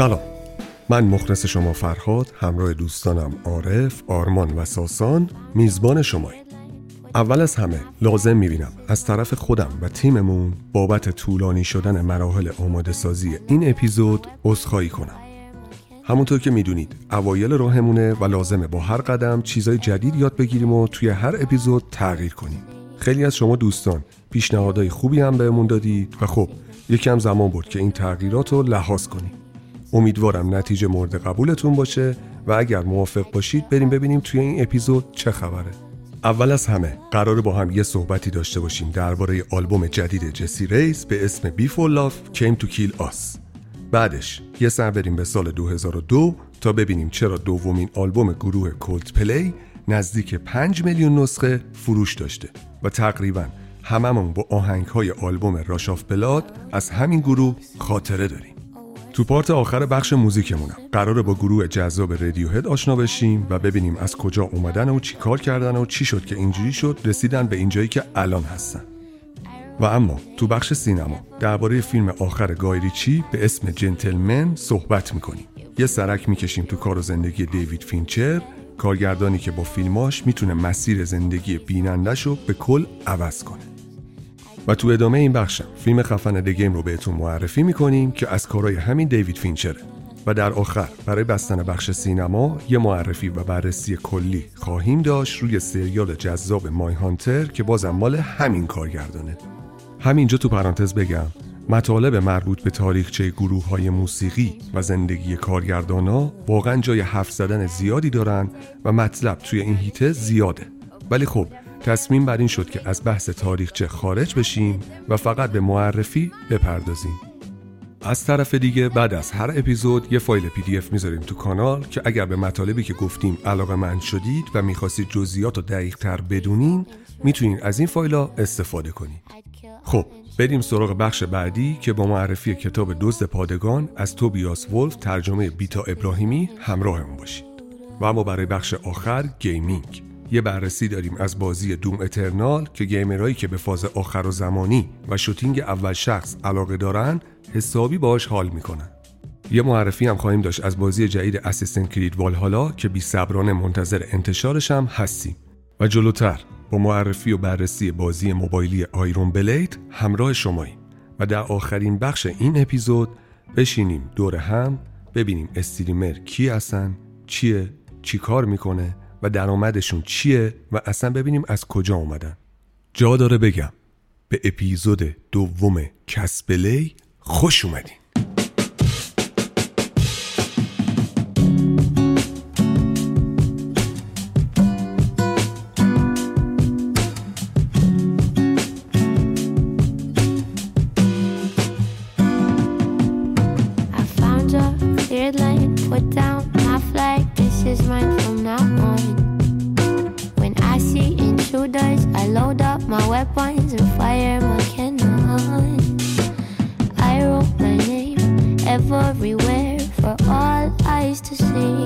سلام. من مخلص شما فرهاد همراه دوستانم عارف، آرمان و ساسان میزبان شمایی اول از همه لازم می‌بینم از طرف خودم و تیممون بابت طولانی شدن مراحل آماده سازی این اپیزود عذرخواهی کنم. همونطور که می‌دونید اوایل راهمونه و لازمه با هر قدم چیزای جدید یاد بگیریم و توی هر اپیزود تغییر کنیم. خیلی از شما دوستان پیشنهادهای خوبی هم بهمون دادید و خب یکم زمان بود که این تغییرات رو لحاظ کنیم. امیدوارم نتیجه مورد قبولتون باشه و اگر موافق باشید بریم ببینیم توی این اپیزود چه خبره. اول از همه قرار با هم یه صحبتی داشته باشیم درباره آلبوم جدید جسی ریس به اسم Before Love Came to Kill Us بعدش یه سر بریم به سال 2002 تا ببینیم چرا دومین آلبوم گروه Coldplay نزدیک 5 میلیون نسخه فروش داشته و تقریبا هممون با آهنگ های آلبوم Rush of Blood از همین گروه خاطره داریم. تو part آخر بخش موزیکمونم. قراره با گروه جذاب Radiohead آشنا بشیم و ببینیم از کجا اومدن و چی کار کردن و چی شد که اینجوری شد رسیدن به اینجایی که الان هستن. و اما تو بخش سینما درباره فیلم آخر گای ریچی به اسم Gentlemen صحبت می‌کنیم. یه سرک می‌کشیم تو کار و زندگی دیوید فینچر. کارگردانی که با فیلماش می‌تونه مسیر زندگی بینندش رو به کل عوض کنه. و تو ادامه این بخشم فیلم خفن دگیم رو بهتون معرفی می‌کنیم که از کارهای همین دیوید فینچره. و در آخر برای بستن بخش سینما یه معرفی و بررسی کلی خواهیم داشت روی سریال جذاب مای هانتر که بازم مال همین کارگردانه. همینجا تو پرانتز بگم مطالب مربوط به تاریخچه گروه های موسیقی و زندگی کارگردانا واقعا جای حرف زدن زیادی دارن و مطلب توی این حیطه زیاده. ولی خب تصمیم بر این شد که از بحث تاریخچه خارج بشیم و فقط به معرفی بپردازیم. از طرف دیگه بعد از هر اپیزود یه فایل PDF می‌ذاریم تو کانال که اگر به مطالبی که گفتیم علاقه‌مند شدید و می‌خواستید جزئیات رو دقیق تر بدونین می‌تونین از این فایل ها استفاده کنید. خب بریم سراغ بخش بعدی که با معرفی کتاب دزد پادگان از توبیاس ولف ترجمه بیتا ابراهیمی همراهمون باشید. و اما برای بخش آخر gaming. یه بررسی داریم از بازی Doom Eternal که gamer هایی که به فاز آخرالزمانی و shooting اول شخص علاقه دارن حسابی باش حال می‌کنن. یه معرفی هم خواهیم داشت از بازی جدید Assassin's Creed Valhalla که بی صبرانه منتظر انتشارش هم هستیم. و جلوتر با معرفی و بررسی بازی موبایلی Iron Blade همراه شماییم. و در آخرین بخش این اپیزود بشینیم دور هم ببینیم استریمر کی هستن چیه چی کار می‌کنه و درآمدشون چیه و اصلا ببینیم از کجا اومدن. جا داره بگم. به اپیزود دوم کسبلی خوش اومدین. Weapons and fire my cannon. I wrote my name everywhere for all eyes to see.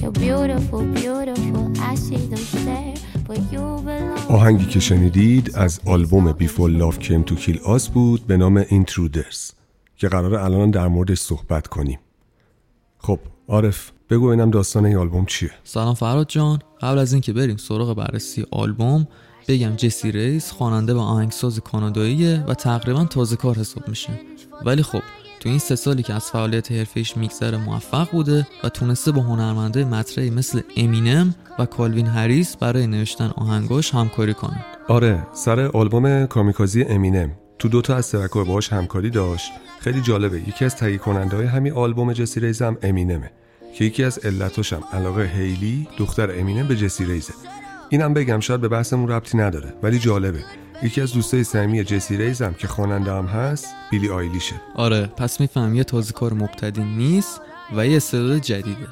You're beautiful, beautiful. I see them stare, but you belong. آهنگی که شنیدید از آلبوم بیفور لاف کیم تو کیل آس بود به نام اینترودرز که قرار الان در موردش صحبت کنیم خب عارف بگو اینم داستان این آلبوم چیه سلام فراد جان قبل از اینکه بریم سراغ بررسی آلبوم بگم جسی ریس خواننده و آهنگساز کاناداییه و تقریبا تازه کار حساب میشه. ولی خب تو این سه سالی که از فعالیت حرفه‌ایش میگذره موفق بوده و تونسته با هنرمندهای مطرحی مثل امینم و کالوین هریس برای نوشتن آهنگاش همکاری کنه. آره سر آلبوم Kamikaze امینم. تو دوتا از track ها باهاش همکاری داشت. خیلی جالبه یکی از تهیه کننده های همین آلبوم جسی ریس امینمه. که یکی از علتاش هم علاقه هیلی دختر امینم به جسی ریزه. اینم بگم شاید به بحثمون ربطی نداره ولی جالبه. یکی از دوستای صمیمی جسی ریز هم که خواننده هم هست بیلی آیلیشه. آره پس می‌فهمیم یه تازه کار مبتدی نیست و یه استعداد جدیده.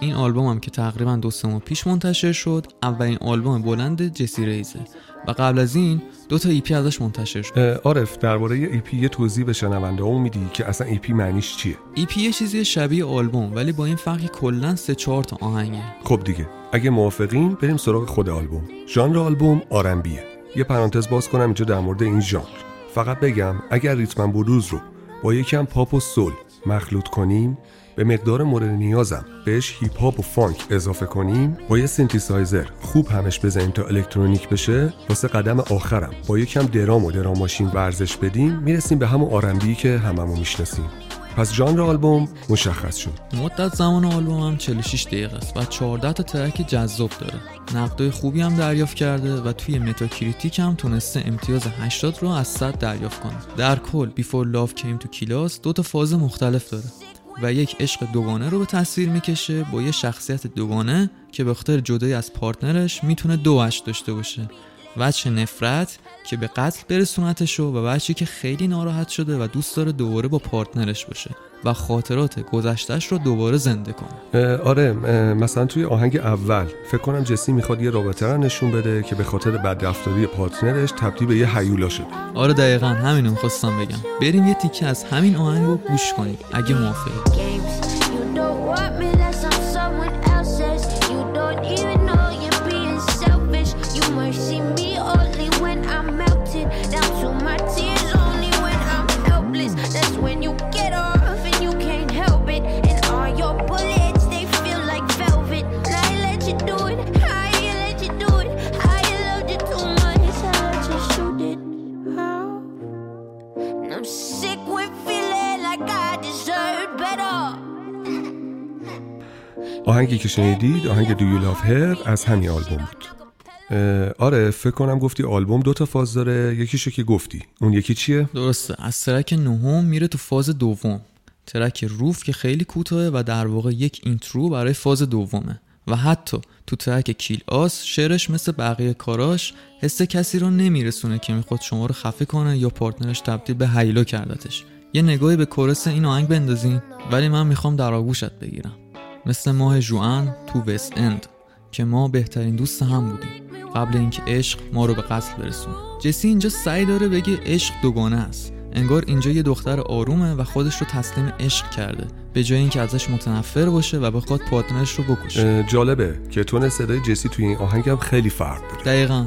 این آلبوم هم که تقریبا دو سه ماه پیش منتشر شد اولین آلبوم بلند جسی ریزه. و قبل از این دو تا EP ازش منتشر شد. عارف درباره EP یه توضیح به شنونده ها میدی که اصلا EP معنیش چیه؟ EP یه چیزی شبیه آلبوم ولی با این فرق که کلا سه چهار تا آهنگه. خب دیگه اگه موافقین بریم سراغ خود آلبوم. ژانر آلبوم R&B ه یه پرانتز باز کنم اینجا در مورد این ژانر. فقط بگم اگر ریتم بلوز رو با یکم پاپ و soul مخلوط کنیم به مقدار مورد نیازم بهش هیپ هاپ و فانک اضافه کنیم با یه سینتیسایزر خوب همش بزنیم تا الکترونیک بشه واسه قدم آخرم. با یکم درام و drum machine ورزش بدیم می‌رسیم به همون R&B که هممون می‌شناسیم. پس ژانر آلبوم مشخص شد. مدت زمان آلبوم هم 46 دقیقه است و 14 تا track جذاب داره. نقدای خوبی هم دریافت کرده و توی Metacritic هم تونسته امتیاز 80 رو از 100 دریافت کنه. در کل Before Love Came to Kill Us دو تا فاز مختلف داره. و یک عشق دوگانه رو به تصویر می‌کشه. با یه شخصیت دوگانه که به خاطر جدایی از partner ش می‌تونه دو وجه داشته باشه. وجه نفرت که به قتل برسونتش و وجهی که خیلی ناراحت شده و دوست داره دوباره با partner ش باشه و خاطرات گذشتهش رو دوباره زنده کنه. آره مثلا توی آهنگ اول فکر کنم جسی می‌خواد یه رابطه رو نشون بده که به خاطر بدرفتاری پارتنرش تبدیل به یه حیولا شده. آره دقیقا همینو می‌خواستم بگم. بریم یه تیکه از همین آهنگ رو گوش کنیم اگه موافقی. آهنگی که شنیدید آهنگ Do You Love Her از همین آلبوم بود. آره فکر کنم گفتی آلبوم دو تا فاز داره. یکیشو که گفتی. اون یکی چیه؟ درسته. از track نهم میره تو فاز دوم. track Roof که خیلی کوتاهه و در واقع یک intro برای فاز دومه. و حتی تو track Kill Us شعرش مثل بقیه کاراش حس کسی رو نمیرسونه که می‌خواد شما رو خفه کنه یا partner ش تبدیل به هیولا کردتش. یه نگاهی به chorus این آهنگ بندازین ولی من می‌خوام در آغوشت بگیرم. مثل ماه June تو West End که ما بهترین دوست هم بودیم. قبل اینکه عشق ما رو به قتل برسونه. جسی اینجا سعی داره بگه عشق دوگانه است. انگار اینجا یه دختر آرومه و خودش رو تسلیم عشق کرده. به جای اینکه ازش متنفر باشه و بخواد partner ش رو بکشه. جالبه که تون صدای جسی توی این آهنگ هم خیلی فرق داره. دقیقا.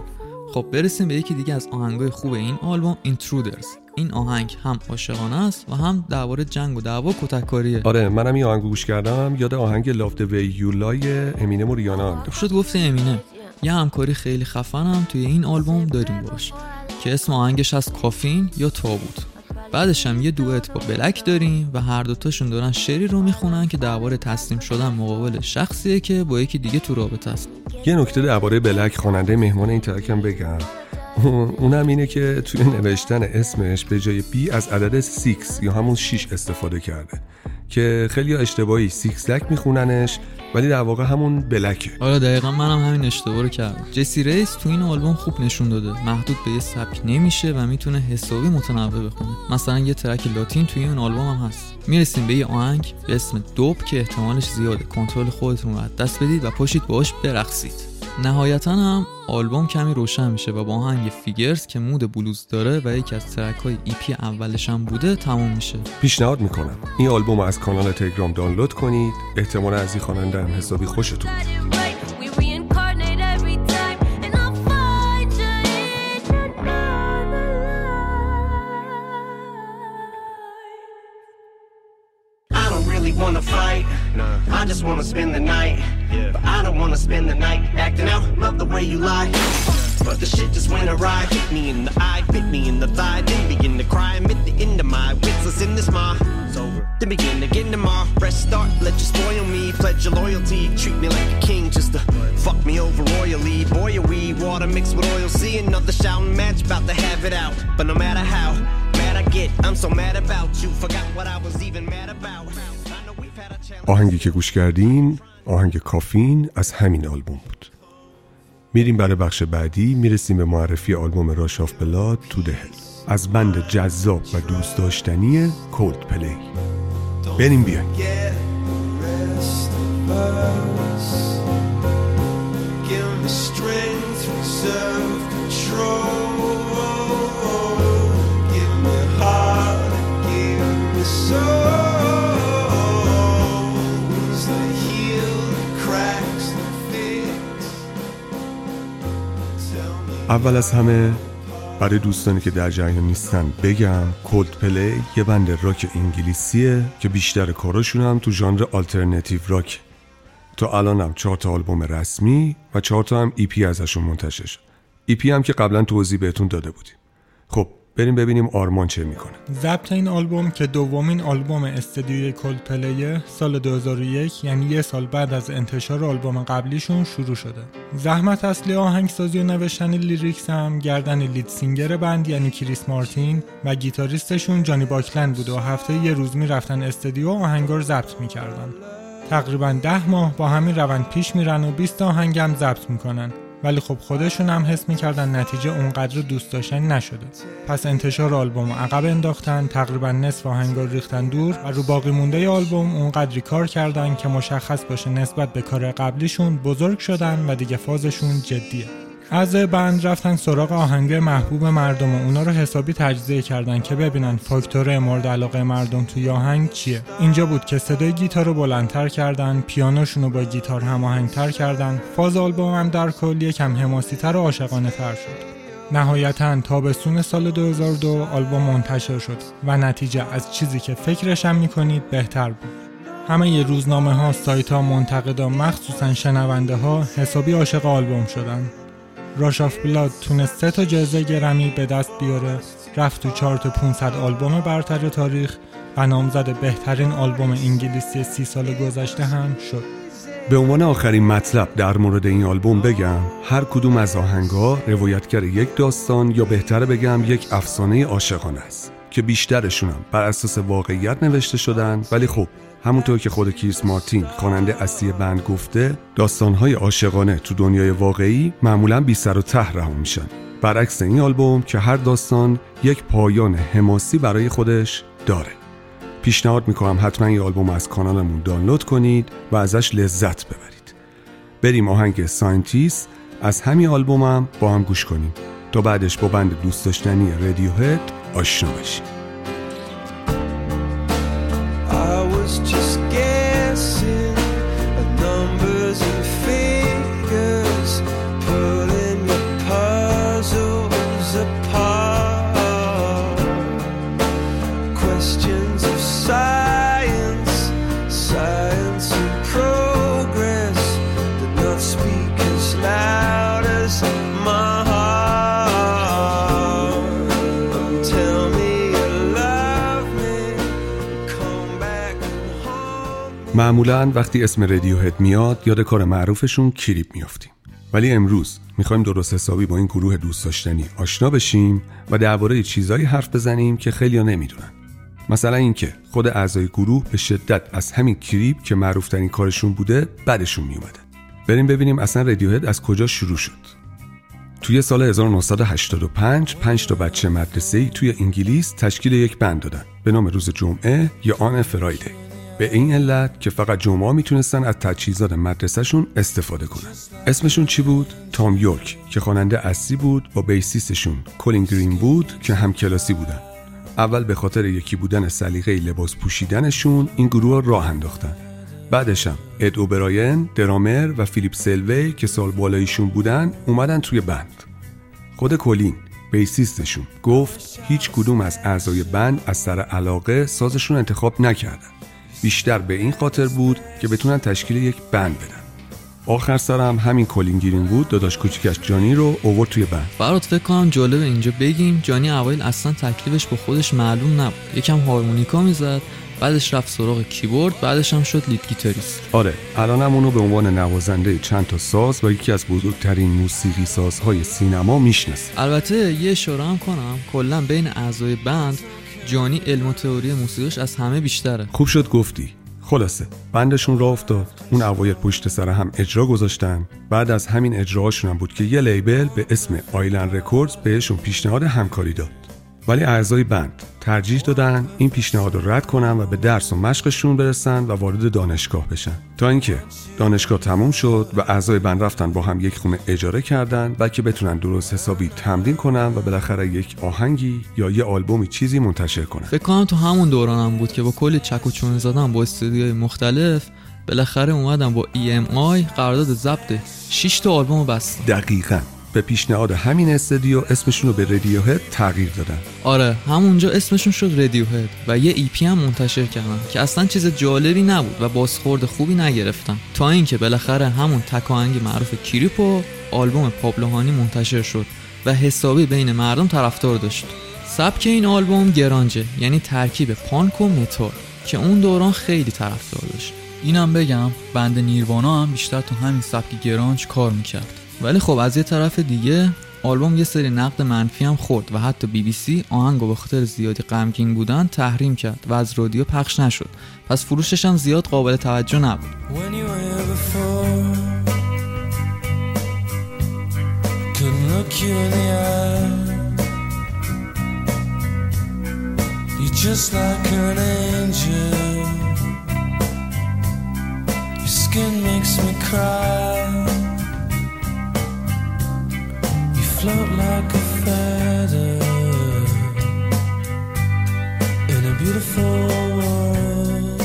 خب برسیم به یکی دیگه از آهنگای خوب این آلبوم Intruders این آهنگ هم عاشقانه است و هم درباره جنگ و دعوا کتککاریه. آره منم این آهنگ گوش کردم. یاد آهنگ لاف وی یولای امینه و ریانا شد گفته امینه. یه همکاری خیلی خفنم توی این آلبوم داریم باش. که اسم آهنگش از کافین یا تابوت. بعدش هم یه دوئت با بلک داریم و هر دوتاشون دارن شعری رو می‌خونن که درباره تسلیم شدن مقابل شخصیه که با یکی دیگه تو رابطه است. یه نکته درباره بلک خواننده مهمان این ترکم بگم. اونم اینه که توی نوشتن اسمش به جای B از عدد 6 یا همون 6 استفاده کرده که خیلی اشتباهی. six lack میخوننش ولی در واقع همون بلکه آره دقیقا منم همین اشتباه رو کردم. جسی ریس تو این آلبوم خوب نشون داده. محدود به یه سبک نمیشه و می‌تونه حسابی متنوع بخونه. مثلا یه track لاتین توی این آلبوم هم هست. می‌رسیم به یه آهنگ به اسم Dope که احتمالش زیاده. کنترل خودتون رو دست بدید و پاشید باش برقصید. نهایتا هم آلبوم کمی روشن میشه و با آهنگ Figures که mood بلوز داره و یکی از track های EP اولش هم بوده تموم میشه. پیشنهاد می‌کنم. این آلبوم از کانال تلگرام دانلود کنید. احتمال از این خواننده هم حسابی خوشتون wanna. Nah. I just wanna spend the night. Yeah. But I don't wanna spend the night acting out. Love the way you lie. But the shit just went awry. Hit me in the eye, bit me in the thigh. Then begin to cry. I'm at the end of my wits. Let's end this my. It's over. Then begin again tomorrow. Fresh start. Let you spoil me. Pledge your loyalty. Treat me like a king just to fuck me over royally. Boy, we water mixed with oil. See another shouting match. About to have it out. But no matter how mad I get, I'm so mad about you. Forgot what I was even mad about. آهنگی که گوش کردین آهنگ Coffin از همین آلبوم بود. میریم برای بخش بعدی می‌رسیم به معرفی آلبوم Rush of Blood to the Head از band جذاب و دوست داشتنی Coldplay. بریم بیایم. اول از همه برای دوستانی که در جریان نیستن بگم Coldplay یه band راک انگلیسیه که بیشتر کاراشون هم تو ژانر آلترنتیو راک. تا الانم چهار تا آلبوم رسمی و چهار تا هم EP ازشون منتشر شد. EP هم که قبلا توضیح بهتون داده بودیم. خب بریم ببینیم آرمان چه می‌کنه. ضبط این آلبوم که دومین آلبوم استدیوی Coldplay سال 2001 یعنی یه سال بعد از انتشار آلبوم قبلیشون شروع شده. زحمت اصلی آهنگسازی و نوشتن lyrics هم گردن lead singer band یعنی کریس مارتین و گیتاریستشون جانی باکلند بوده و هفته یه روز می‌رفتن استدیو آهنگار ضبط می‌کردن. تقریبا ده ماه با همین روند پیش میرن و 20 آهنگم ضبط می‌کنن. ولی خب خودشون هم حس می‌کردن نتیجه اونقدر دوست داشتن نشده. پس انتشار آلبوم عقب انداختن تقریبا نصف آهنگا ریختن دور و رو باقی مونده آلبوم اونقدری کار کردن که مشخص باشه نسبت به کار قبلیشون بزرگ شدن و دیگه فازشون جدیه. اعضای بند رفتن سراغ آهنگ محبوب مردم و اونا رو حسابی تجزیه کردن که ببینن فاکتور مورد علاقه مردم توی آهنگ چیه. اینجا بود که صدای گیتار رو بلندتر کردن پیانوشون رو با گیتار هماهنگتر کردن. فاز آلبوم هم در کل یکم حماسیتر و عاشقانه تر شد. نهایتا تابستون سال 2002 آلبوم منتشر شد و نتیجه از چیزی که فکرشم می‌کنید بهتر بود. همه ی روزنامه ها، سایت ها، منتقدا مخصوصا شنونده ها حسابی عاشق آلبوم شدن. Rush of Blood تونست سه تا جایزه گرمی به دست بیاره رفت تو چارت 500 آلبوم برتر تاریخ و نامزد بهترین آلبوم انگلیسی سی سال گذشته هم شد. به عنوان آخرین مطلب در مورد این آلبوم بگم هر کدوم از آهنگا روایتگر یک داستان یا بهتر بگم یک افسانه عاشقانه است. که بیشترشونم بر اساس واقعیت نوشته شدن. ولی خب همونطور که خود کریس مارتین خواننده اصلی band گفته داستانهای عاشقانه تو دنیای واقعی معمولا بی سر و ته رها میشن. برعکس این آلبوم که هر داستان یک پایان حماسی برای خودش داره. پیشنهاد می‌کنم حتما این آلبوم از کانالمون دانلود کنید و ازش لذت ببرید. بریم آهنگ Scientist. از همین آلبومم با هم گوش کنیم. تا بعدش با band دوست داشتنی Radiohead آشنا بشیم معمولا وقتی اسم رادیوهد میاد یاد کار معروفشون کلیپ میافتیم. ولی امروز می‌خوایم درست حسابی با این گروه دوست داشتنی آشنا بشیم و درباره چیزایی حرف بزنیم که خیلیا نمی‌دونن. مثلا اینکه خود اعضای گروه به شدت از همین کلیپ که معروفترین کارشون بوده بعدشون میومده بریم ببینیم اصلا رادیوهد از کجا شروع شد. توی سال 1985 پنج تا بچه مدرسه توی انگلیس تشکیل یک بند دادن. به نام روز جمعه یا آن فرایدی به این علت که فقط جمعه می‌تونستن از تجهیزات مدرسهشون استفاده کنن. اسمشون چی بود؟ تام یورک که خواننده اصلی بود با بیسیستشون کلین گرین بود که هم کلاسی بودن. اول به خاطر یکی بودن سلیقه لباس پوشیدنشون این گروه راه انداختن. بعدش هم اد اوبراین، درامر و فیلیپ سلوی که سال بالایشون بودن اومدن توی بند. خود کلین بیسیستشون گفت هیچ کدوم از اعضای بند از سر علاقه سازشون انتخاب نکردن. بیشتر به این خاطر بود که بتونن تشکیل یک بند بدن. آخر سرم همین کلین گیرین بود داداش کوچیکش جانی رو اوورد توی بند. برات فکر کنم جالب اینجا بگیم جانی اوایل اصلا تکلیفش به خودش معلوم نبود. یکم هارمونیکا می‌زد بعدش رفت سراغ کیبورد بعدش هم شد لید گیتاریست. آره الانم اونو به عنوان نوازنده چند تا ساز و یکی از بزرگترین موسیقی سازهای سینما می‌شناسه. البته یه اشاره هم کنم کلا بین اعضای بند جانی علم و تئوری موسیقیش از همه بیشتره. خوب شد گفتی. خلاصه. band شون را افتاد. اون اوایل پشت سر هم اجرا گذاشتن. بعد از همین اجراهاشون هم بود که یه label به اسم Island Records بهشون پیشنهاد همکاری داد. ولی اعضای band ترجیح دادن این پیشنهاد رو رد کنن و به درس و مشقشون برسن و وارد دانشگاه بشن. تا اینکه دانشگاه تموم شد و اعضای band رفتن با هم یک خونه اجاره کردن بلکه بتونن درست حسابی تمرین کنن و بالاخره یک آهنگی یا یه آلبومی چیزی منتشر کنن. فکر کنم تو همون دورانم بود که با کلی چک و چونه زدن با استودیوهای مختلف بالاخره اومدن با EMI قرارداد ضبط 6 تا آلبوم بستن. دقیقاً. به پیشنهاد همین استدیو اسمشون رو به رادیوهد تغییر دادن. آره همونجا اسمشون شد رادیوهد و یه ای پی هم منتشر کردن که اصلا چیز جالبی نبود و بازخورد خوبی نگرفتن. تا اینکه بالاخره همون تکاهنگ معروف کریپ و آلبوم پابلوهانی منتشر شد و حسابی بین مردم طرفدار داشت. سبک این آلبوم grunge ه یعنی ترکیب پانک و متال که اون دوران خیلی طرفدار داشت. اینم بگم band Nirvana هم بیشتر تو همین سبک grunge کار می‌کرد. ولی خب از یه طرف دیگه آلبوم یه سری نقد منفی هم خورد و حتی بی بی سی آهنگو به خاطر زیادی غمگین بودن تحریم کرد و از رادیو پخش نشد پس فروشش هم زیاد قابل توجه نبود. Your skin makes me cry. Float like a feather in a beautiful world.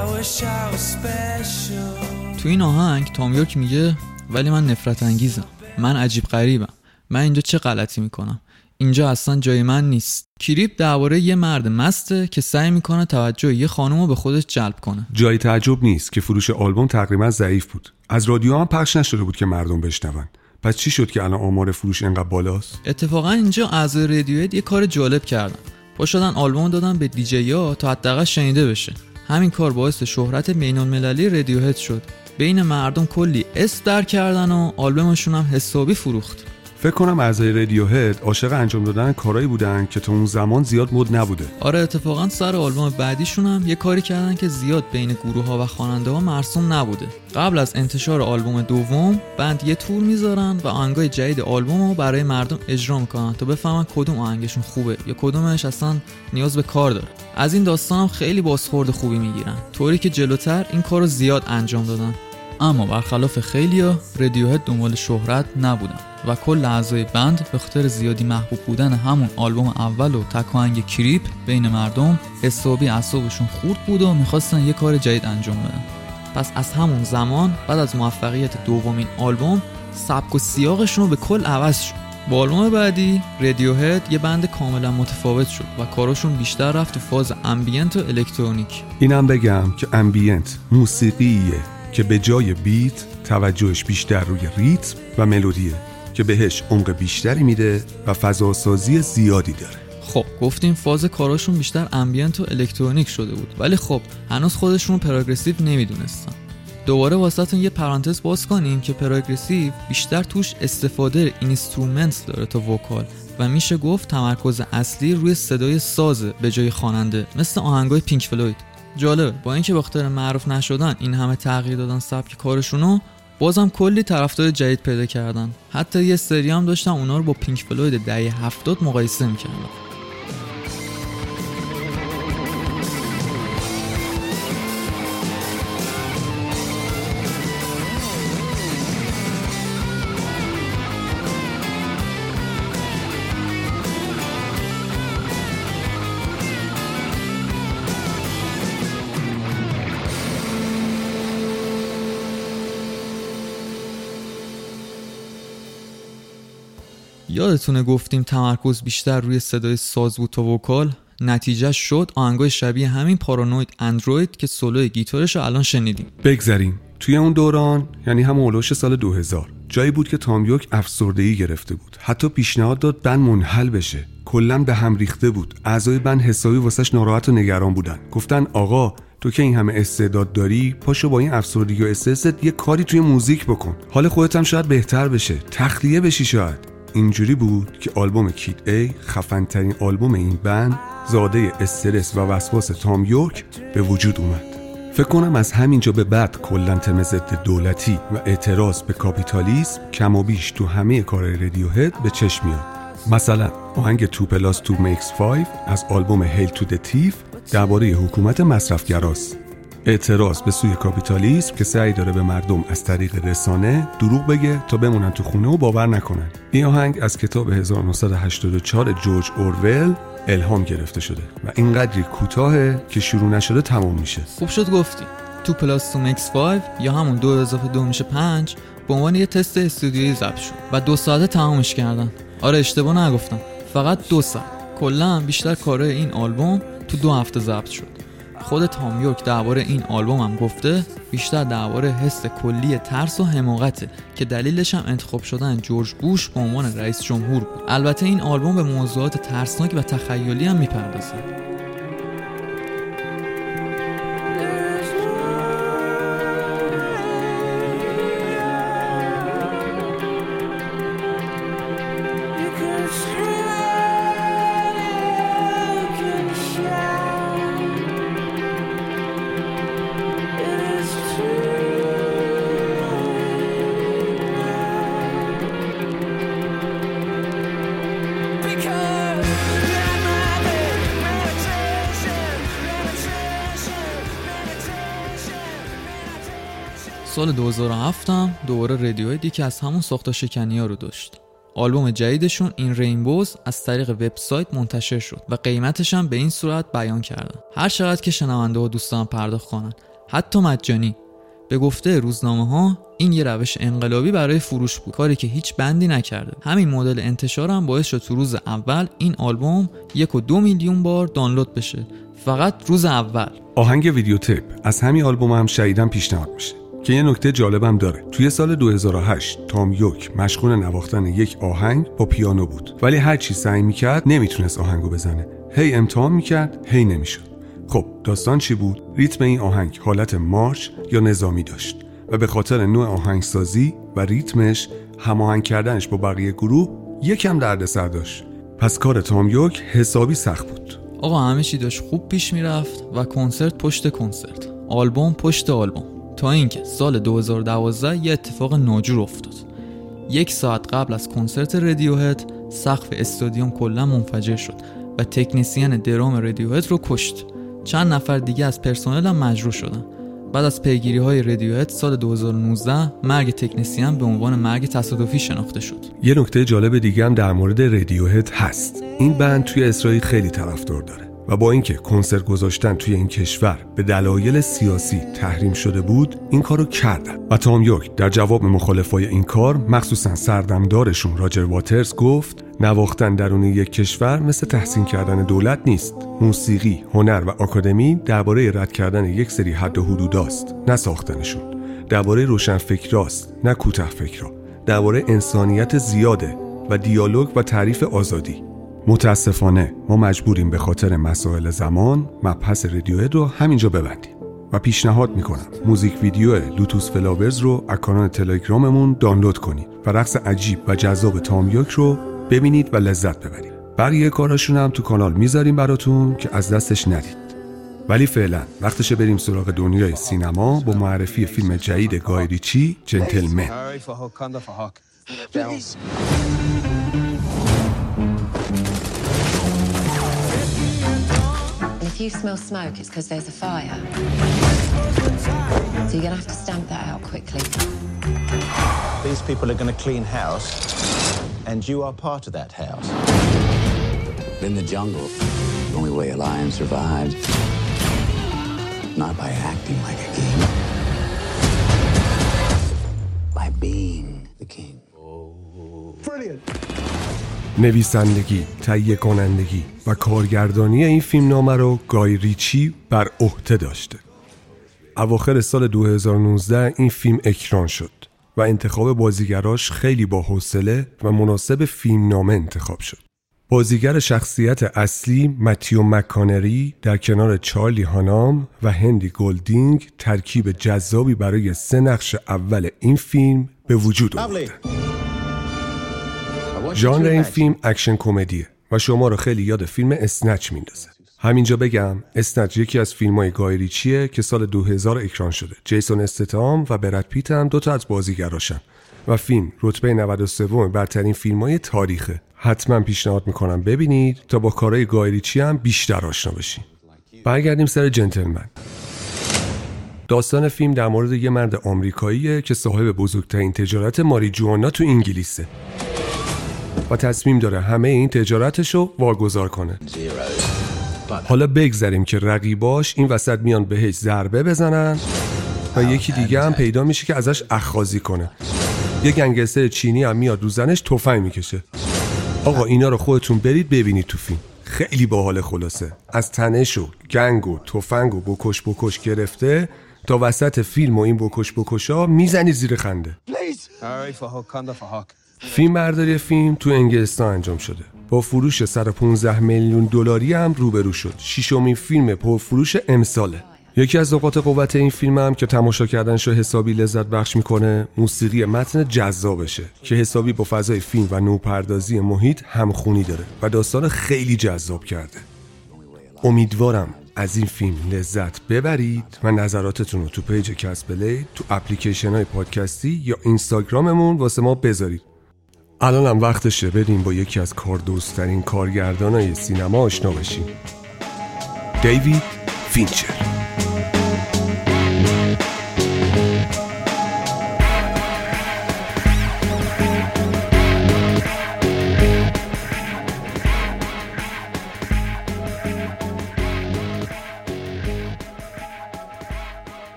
I wish I was special. تو این آهنگ تام یورک میگه ولی من نفرت انگیزم من عجیب غریبم من اینجا چه غلطی می‌کنم اینجا اصلا جای من نیست. کریپ درباره یه مرد مسته که سعی می‌کنه توجه یه خانم رو به خودش جلب کنه. جای تعجب نیست که فروش آلبوم تقریبا ضعیف بود. از رادیو هم پخش نشده بود که مردم بشنون. پس چی شد که الان آمار فروش اینقدر بالاست؟ اتفاقا اینجا اعضای رادیوهد یه کار جالب کردن. پا شدن آلبوم دادن به دیجی ها تا حداقل شنیده بشه. همین کار باعث شهرت بین‌المللی رادیوهد شد. بین مردم کلی اس در کردن و آلبومشون هم حسابی فروخت. فکر کنم اعضای رادیوهد عاشق انجام دادن کارایی بودن که تو اون زمان زیاد مد نبوده. آره اتفاقا سر آلبوم بعدیشون هم یه کاری کردن که زیاد بین گروه ها و خواننده ها مرسوم نبوده. قبل از انتشار آلبوم دوم بند یه تور می‌ذارن و آهنگای جدید آلبوم رو برای مردم اجرا می‌کنن تا بفهمن کدوم آهنگشون خوبه یا کدومش اصلا نیاز به کار داره. از این داستان هم خیلی بازخورد خوبی می‌گیرن. طوری که جلوتر این کار زیاد انجام دادن. اما برخلاف خیلیا رادیوهد دنبال شهرت نبودن. و کل اعضای بند به خاطر زیادی محبوب بودن همون آلبوم اول و تکاهنگ کریپ بین مردم حسابی اعصابشون خورد بود و می‌خواستن یه کار جدید انجام بدن. پس از همون زمان بعد از موفقیت دومین آلبوم سبک و سیاقشون رو به کل عوض شد. با آلبوم بعدی Radiohead یه band کاملا متفاوت شد و کاراشون بیشتر رفت تو فاز ambient و الکترونیک اینم بگم که ambient موسیقیه که به جای beat توجهش بیشتر روی ریتم و ملودیه. که بهش عمق بیشتری میده و فضاسازی زیادی داره. خب گفتیم فاز کاراشون بیشتر ambient و الکترونیک شده بود. ولی خب هنوز خودشون رو progressive نمی‌دونستن. دوباره واسهتون یه پرانتز باز کنیم که progressive بیشتر توش استفاده instrument داره تا vocal و میشه گفت تمرکز اصلی روی صدای سازه به جای خواننده مثل آهنگای Pink Floyd جالبه با اینکه به معروف نشدن این همه تغییر دادن سبک کارشونو بازم کلی طرفدار جدید پیدا کردن. حتی یه سری هم داشتن اونا رو با Pink Floyd دهه هفتاد مقایسه می‌کردن. یادتونه گفتیم تمرکز بیشتر روی صدای ساز بود تا وکال؟ نتیجه شد آهنگای شبیه همین پارانوید اندروید که سولوی گیتارش رو الان شنیدیم. بگذریم. توی اون دوران یعنی همون اولوش سال 2000 جایی بود که تام یوک افسردگی گرفته بود. حتی پیشنهاد داد بند منحل بشه. کلا به هم ریخته بود. اعضای بند حسابی واسش ناراحت و نگران بودن. گفتن آقا تو که این همه استعداد داری پاشو با این افسردگی و استرست یه کاری توی موزیک بکن. حال خودت هم شاید بهتر بشه. تخلیه بشی شاید. اینجوری بود که آلبوم کیت ای خفنترین آلبوم این بند زاده استرس و وسواس تام یورک به وجود اومد. فکر کنم از همینجا به بعد کلا تم ضد دولتی و اعتراض به کاپیتالیسم کم و بیش تو همه کارهای رادیوهد به چشم میاد. مثلا آهنگ Two Plus Two Makes 5 از آلبوم Hail to the Thief درباره حکومت مصرفگراست. اعتراض به سوی کاپیتالیسم که سعی داره به مردم از طریق رسانه دروغ بگه تا بمونن تو خونه و باور نکنن. این آهنگ از کتاب 1984 جورج اورول الهام گرفته شده و اینقدری کوتاهه که شروع نشده تمام میشه. خوب شد گفتی. تو پلاس تو مکس 5 یا همون دو اضافه دو میشه پنج به عنوان یه تست استودیویی ضبط شد و دو ساعته تمامش کردن. آره اشتباه نگفتم. فقط دو ساعت. کلا بیشتر کاره این آلبوم تو دو هفته ضبط شد. خود تام یورک درباره این آلبوم هم گفته بیشتر درباره حس کلی ترس و حماقته که دلیلش هم انتخاب شدن جورج بوش به عنوان رئیس جمهور بود. البته این آلبوم به موضوعات ترسناک و تخیلی هم می‌پردازه 2007 هم دوباره رادیوهید یکی از همون ساخت شکنی ها رو داشت. آلبوم جدیدشون این رینبوز از طریق وبسایت منتشر شد و قیمتش هم به این صورت بیان کردن. هر چقدر که شنونده ها دوستان پرداخت کنن. حتی مجانی. به گفته روزنامه ها این یه روش انقلابی برای فروش بود. کاری که هیچ بندی نکرده. همین مدل انتشار هم باعث شد تو روز اول این آلبوم یک و دو میلیون بار دانلود بشه. فقط روز اول. آهنگ ویدیو تیپ. از همین آلبوم هم شدیداً پیشنهاد میشه. که یه نکته جالبم داره. توی سال 2008 تام یوک مشغول نواختن یک آهنگ با پیانو بود. ولی هر چی سعی می‌کرد نمی‌تونست آهنگو بزنه. هی امتحان می‌کرد هی نمی‌شد. خب داستان چی بود؟ ریتم این آهنگ حالت مارش یا نظامی داشت و به خاطر نوع آهنگسازی و ریتمش هماهنگ کردنش با بقیه گروه یکم دردسر داشت. پس کار تام یوک حسابی سخت بود. آقا همه چی داشت خوب پیش می‌رفت و کنسرت پشت کنسرت. آلبوم پشت آلبوم. تا اینکه سال 2012 یه اتفاق ناجور افتاد. یک ساعت قبل از کنسرت رادیوهد سقف استادیوم کلا منفجر شد و تکنیسیان درام رادیوهد رو کشت. چند نفر دیگه از پرسنل هم مجروح شدن. بعد از پیگیری های رادیوهد سال 2019 مرگ تکنیسیان به عنوان مرگ تصادفی شناخته شد. یه نکته جالب دیگه هم در مورد رادیوهد هست. این بند توی اسرائیل خیلی طرفدار داره. و با اینکه کنسرت گذاشتن توی این کشور به دلایل سیاسی تحریم شده بود این کارو کردن. و تام یورک در جواب مخالفای این کار مخصوصا سردمدارشون راجر واترز گفت نواختن درون یک کشور مثل تحسین کردن دولت نیست. موسیقی هنر و آکادمی درباره رد کردن یک سری حد و حدوداست نه ساختنشون. درباره روشنفکراست نه کوته فکرا درباره انسانیت زیاده و دیالوگ و تعریف آزادی. متاسفانه ما مجبوریم به خاطر مسائل زمان مبحث رادیوهد رو همینجا ببندیم و پیشنهاد می‌کنم موزیک ویدیو لوتوس فلاورز رو از کانال تلگراممون دانلود کنید و رقص عجیب و جذاب تامیوک رو ببینید و لذت ببرید. بقیه کاراشون هم تو کانال می‌ذاریم براتون که از دستش ندید. ولی فعلا وقتشه بریم سراغ دنیای سینما با معرفی فیلم جدید گای ریچی جنتلمن. If you smell smoke, it's because there's a fire. So you're gonna have to stamp that out quickly. These people are going to clean house, and you are part of that house. In the jungle, the only way a lion survives, not by acting like a king, by being the king. نویسندگی، تهیه کنندگی و کارگردانی این فیلم نامه رو گای ریچی بر عهده داشته. اواخر سال 2019 این فیلم اکران شد و انتخاب بازیگراش خیلی با حوصله و مناسب فیلم نامه انتخاب شد. بازیگر شخصیت اصلی متیو مک‌کانهی در کنار چارلی هانام و هنری گلدینگ ترکیب جذابی برای سه نقش اول این فیلم به وجود آورده. ژانر این فیلم اکشن کمدیه و شما رو خیلی یاد فیلم Snatch میندازه. همینجا بگم Snatch یکی از فیلم های گای ریچیه که سال 2000 اکران شده. جیسون استتام و برد پیت هم دوتا از بازیگراشن. و فیلم رتبه 93 برترین فیلم های تاریخه. حتما پیشنهاد می‌کنم ببینید تا با کارهای گای ریچی هم بیشتر آشنا بشین. برگردیم سر جنتلمن. داستان فیلم در مورد یه مرد آمریکاییه که صاحب بزرگترین تجارت ماریجوانا تو انگلیسه. و تصمیم داره همه این تجارتش رو واگذار کنه. حالا بگذاریم که رقیباش این وسط میان بهش ضربه بزنن و یکی دیگه هم پیدا میشه که ازش اخخازی کنه. یه گنگستر چینی هم میاد رو زنش تفنگ می‌کشه. آقا اینا رو خودتون برید ببینید تو فیلم. خیلی باحال خلاصه. از تنش و گنگ و تفنگ و بکش بکش گرفته تا وسط فیلم و این بکش بکشا می‌زنی زیر خنده. فیلم برداری فیلم تو انگلستان انجام شده. با فروش 115 میلیون دلاری هم روبرو شد. ششمین فیلم پرفروش امساله. یکی از نقاط قوت این فیلم هم که تماشا کردنش رو حسابی لذت بخش می‌کنه موسیقی متن جذابشه که حسابی با فضای فیلم و نوپردازی محیط همخونی داره و داستان خیلی جذاب کرده. امیدوارم از این فیلم لذت ببرید و نظراتتون رو تو پیج کست‌پلی تو اپلیکیشن های پادکستی یا اینستاگراممون واسه ما بذارید. الان هم وقتشه بریم با یکی از کاردرست‌ترین کارگردان های سینما آشنا بشیم. دیوید فینچر.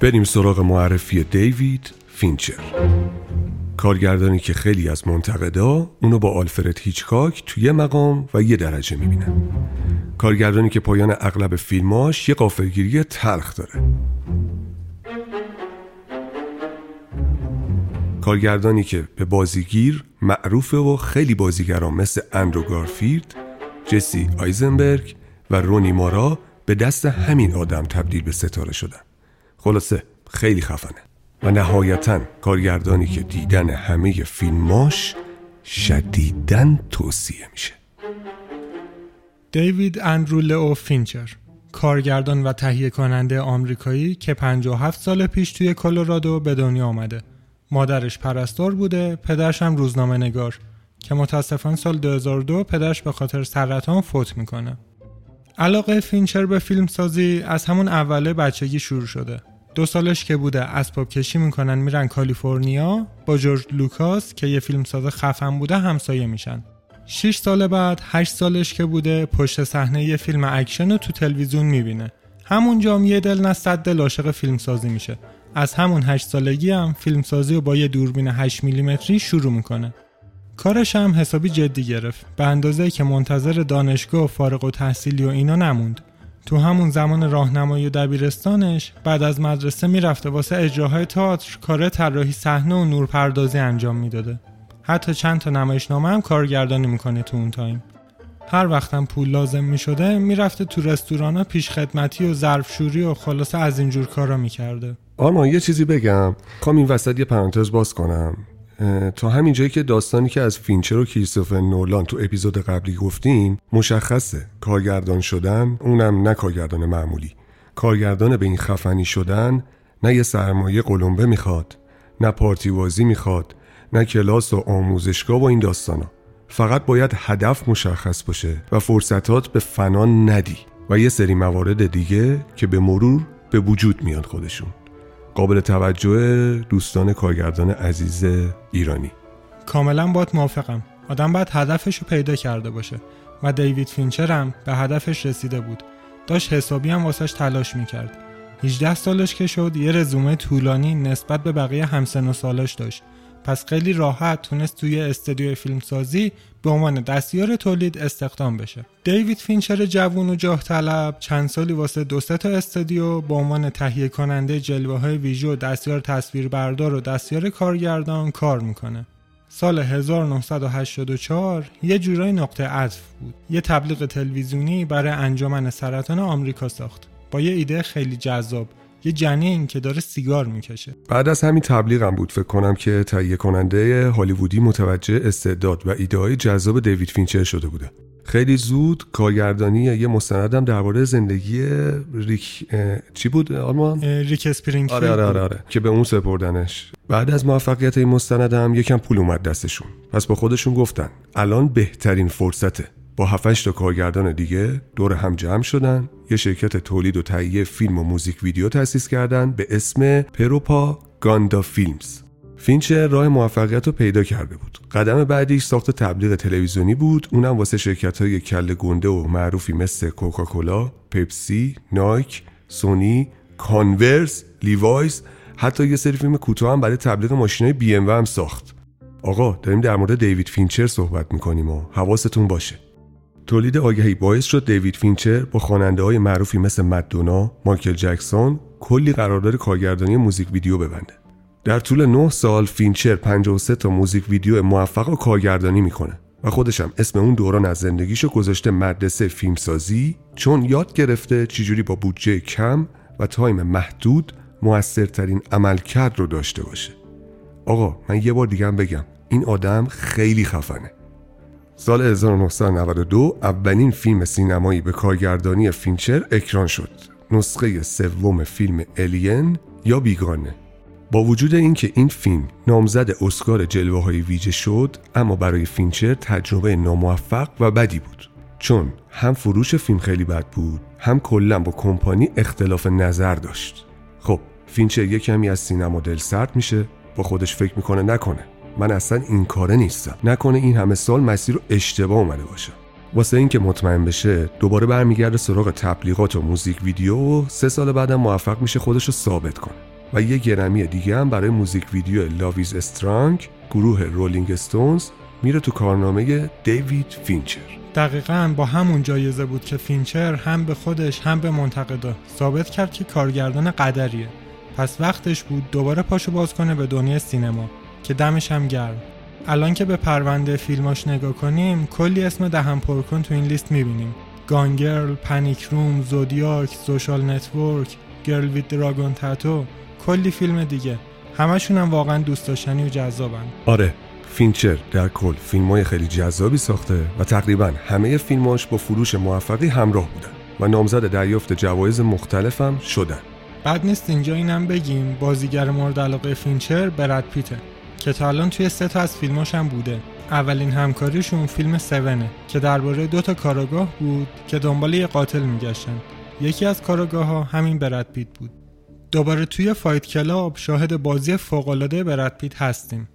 بریم سراغ معرفی دیوید فینچر. کارگردانی که خیلی از منتقدا اونو با آلفرد هیچکاک تو یه مقام و یه درجه می‌بینن. کارگردانی که پایان اغلب فیلماش یه قافلگیری تلخ داره. کارگردانی که به بازیگیر معروفه و خیلی بازیگران مثل اندرو گارفیلد، جسی آیزنبرگ و رونی مارا به دست همین آدم تبدیل به ستاره شدن. خلاصه خیلی خفنه. و نهایتا کارگردانی که دیدن همه فیلماش شدیدا توصیه میشه. دیوید اندرو لئو فینچر کارگردان و تهیه کننده آمریکایی که 57 سال پیش توی کلرادو به دنیا آمده. مادرش پرستار بوده پدرش هم روزنامه نگار که متاسفانه سال 2002 پدرش به خاطر سرطان فوت می‌کنه. علاقه فینچر به فیلم سازی از همون اول بچگی شروع شده. دو سالش که بوده اسباب کشی می‌کنن میرن کالیفرنیا با جورج لوکاس که یه فیلمساز خفن بوده همسایه میشن. 6 سال بعد 8 سالش که بوده پشت صحنه یه فیلم اکشن رو تو تلویزیون می‌بینه. همونجا هم یه دل نه صد دل عاشق فیلمسازی میشه. از همون 8 سالگی هم فیلمسازی رو با یه دوربین 8 میلیمتری شروع می‌کنه. کارش هم حسابی جدی گرفت. به اندازه‌ای که منتظر دانشگاه و فارغ‌التحصیلی و اینا نموند. تو همون زمان راهنمایی و دبیرستانش بعد از مدرسه می‌رفته واسه اجراهای تئاتر کار طراحی صحنه و نورپردازی انجام می‌داده. حتی چند تا نمایشنامه هم کارگردانی می‌کنه تو اون تایم. هر وقتم پول لازم می‌شده می‌رفته تو رستورانا پیش خدمتی و ظرفشوری و خلاصه از اینجور کارا می‌کرده. آرمان یه چیزی بگم. می‌خوام این وسط یه پرانتز باز کنم. تا همین جایی که داستانی که از فینچر و کریستوفر نولان تو اپیزود قبلی گفتیم مشخصه. کارگردان شدن اونم نه کارگردان معمولی. کارگردان به این خفنی شدن نه یه سرمایه قلمبه می‌خواد نه پارتیوازی می‌خواد نه کلاس و آموزشگاه و این داستانا. فقط باید هدف مشخص باشه و فرصتات به فنان ندی و یه سری موارد دیگه که به مرور به وجود میاد خودشون. قابل توجه دوستان کارگردان عزیز ایرانی. کاملا باید موافقم. آدم باید هدفش رو پیدا کرده باشه و دیوید فینچر هم به هدفش رسیده بود. داشت حسابی هم واسش تلاش می‌کرد. 18 سالش که شد یه رزومه طولانی نسبت به بقیه همسن و سالش داشت. پس خیلی راحت تونست توی استودیو فیلمسازی به عنوان دستیار تولید استخدام بشه. دیوید فینچر جوون و جاه طلب چند سالی واسه دو تا استودیو به عنوان تهیه کننده جلوه های ویژه و دستیار تصویربردار و دستیار کارگردان کار می‌کنه. سال 1984 یه جورایی نقطه عطف بود. یه تبلیغ تلویزیونی برای انجمن سرطان آمریکا ساخت. با یه ایده خیلی جذاب یه جنین که داره سیگار می‌کشه. بعد از همین تبلیغم بود. فکر کنم که تهیه کننده هالیوودی متوجه استعداد و ایده های جذاب دیوید فینچر شده بوده. خیلی زود کارگردانی یه مستندم درباره زندگی ریک چی بود؟ آرمان؟ ریک اسپرینگ آره آره آره, آره. که به اون سپردنش. بعد از موفقیت این مستندم یکم پول اومد دستشون. پس با خودشون گفتن الان بهترین فرصته. با 7 تا کارگردان دیگه دور هم جمع شدن. یه شرکت تولید و تهیه فیلم و موزیک ویدیو تأسیس کردن به اسم Propaganda Films. فینچر راه موفقیت رو پیدا کرده بود. قدم بعدیش ساخت تبلیغ تلویزیونی بود. اونم واسه شرکت های کل گنده و معروفی مثل کوکاکولا، پپسی، نایک، سونی، کانورس لیوایس حتی یه سری فیلم کوتاه هم برای تبلیغ ماشینای بی ام و هم ساخت. آقا داریم در مورد دیوید فینچر صحبت می‌کنیم و حواستون باشه. تولید آگهی باعث شد دیوید فینچر با خواننده های معروفی مثل مدونا، مایکل جکسون کلی قرارداد کارگردانی موزیک ویدیو ببنده. در طول 9 سال فینچر 53 تا موزیک ویدیو موفق رو کارگردانی می‌کنه و خودشم اسم اون دوران از زندگیشو گذاشته مدرسه فیلمسازی چون یاد گرفته چجوری با بودجه کم و تایم محدود موثرترین عملکرد رو داشته باشه. آقا من یه بار دیگه بگم این آدم خیلی خفنه. سال 1992 اولین فیلم سینمایی به کارگردانی فینچر اکران شد. نسخه سوم فیلم Alien یا بیگانه. با وجود اینکه این فیلم نامزد اسکار جلوه های ویژه شد اما برای فینچر تجربه ناموفق و بدی بود چون هم فروش فیلم خیلی بد بود هم کلا با کمپانی اختلاف نظر داشت خب فینچر یه کمی از سینما دل سرد میشه با خودش فکر می‌کنه نکنه من اصلا این کاره نیستم. نکنه این همه سال مسیر رو اشتباه اومده باشم واسه اینکه مطمئن بشه دوباره برمیگرده سراغ تبلیغات و موزیک ویدیو و سه سال بعدم موفق میشه خودش رو ثابت کنه. و یه گرمی دیگه هم برای موزیک ویدیو Love Is Strong گروه رولینگ استونز میره تو کارنامه دیوید فینچر دقیقا با همون جایزه بود که فینچر هم به خودش هم به منتقدا ثابت کرد که کارگردان قدریه. پس وقتش بود دوباره پاشو باز کنه به دنیای سینما. که دمش هم گرم. الان که به پرونده فیلماش نگاه کنیم کلی اسم دهن پرکن تو این لیست می‌بینیم. Gone Girl، Panic Room، Zodiac، Social Network، Girl with Dragon Tattoo کلی فیلم دیگه. همشون هم واقعا دوست داشتنی و جذابن. آره فینچر در کل فیلم های خیلی جذابی ساخته و تقریبا همه فیلماش با فروش موفقی همراه بودن و نامزد دریافت جوایز مختلف هم شدن. بد نیست اینجا اینم بگیم بازیگر مورد علاقه فینچر برد پیته. که تا الان توی سه تا از فیلماش هم بوده. اولین همکاریشون فیلم Seven ه که درباره دو تا کاراگاه بود که دنبال یه قاتل میگشتن. یکی از کاراگاه ها همین برد پیت بود. دوباره توی Fight Club شاهد بازی فوقالعاده برد پیت هستیم.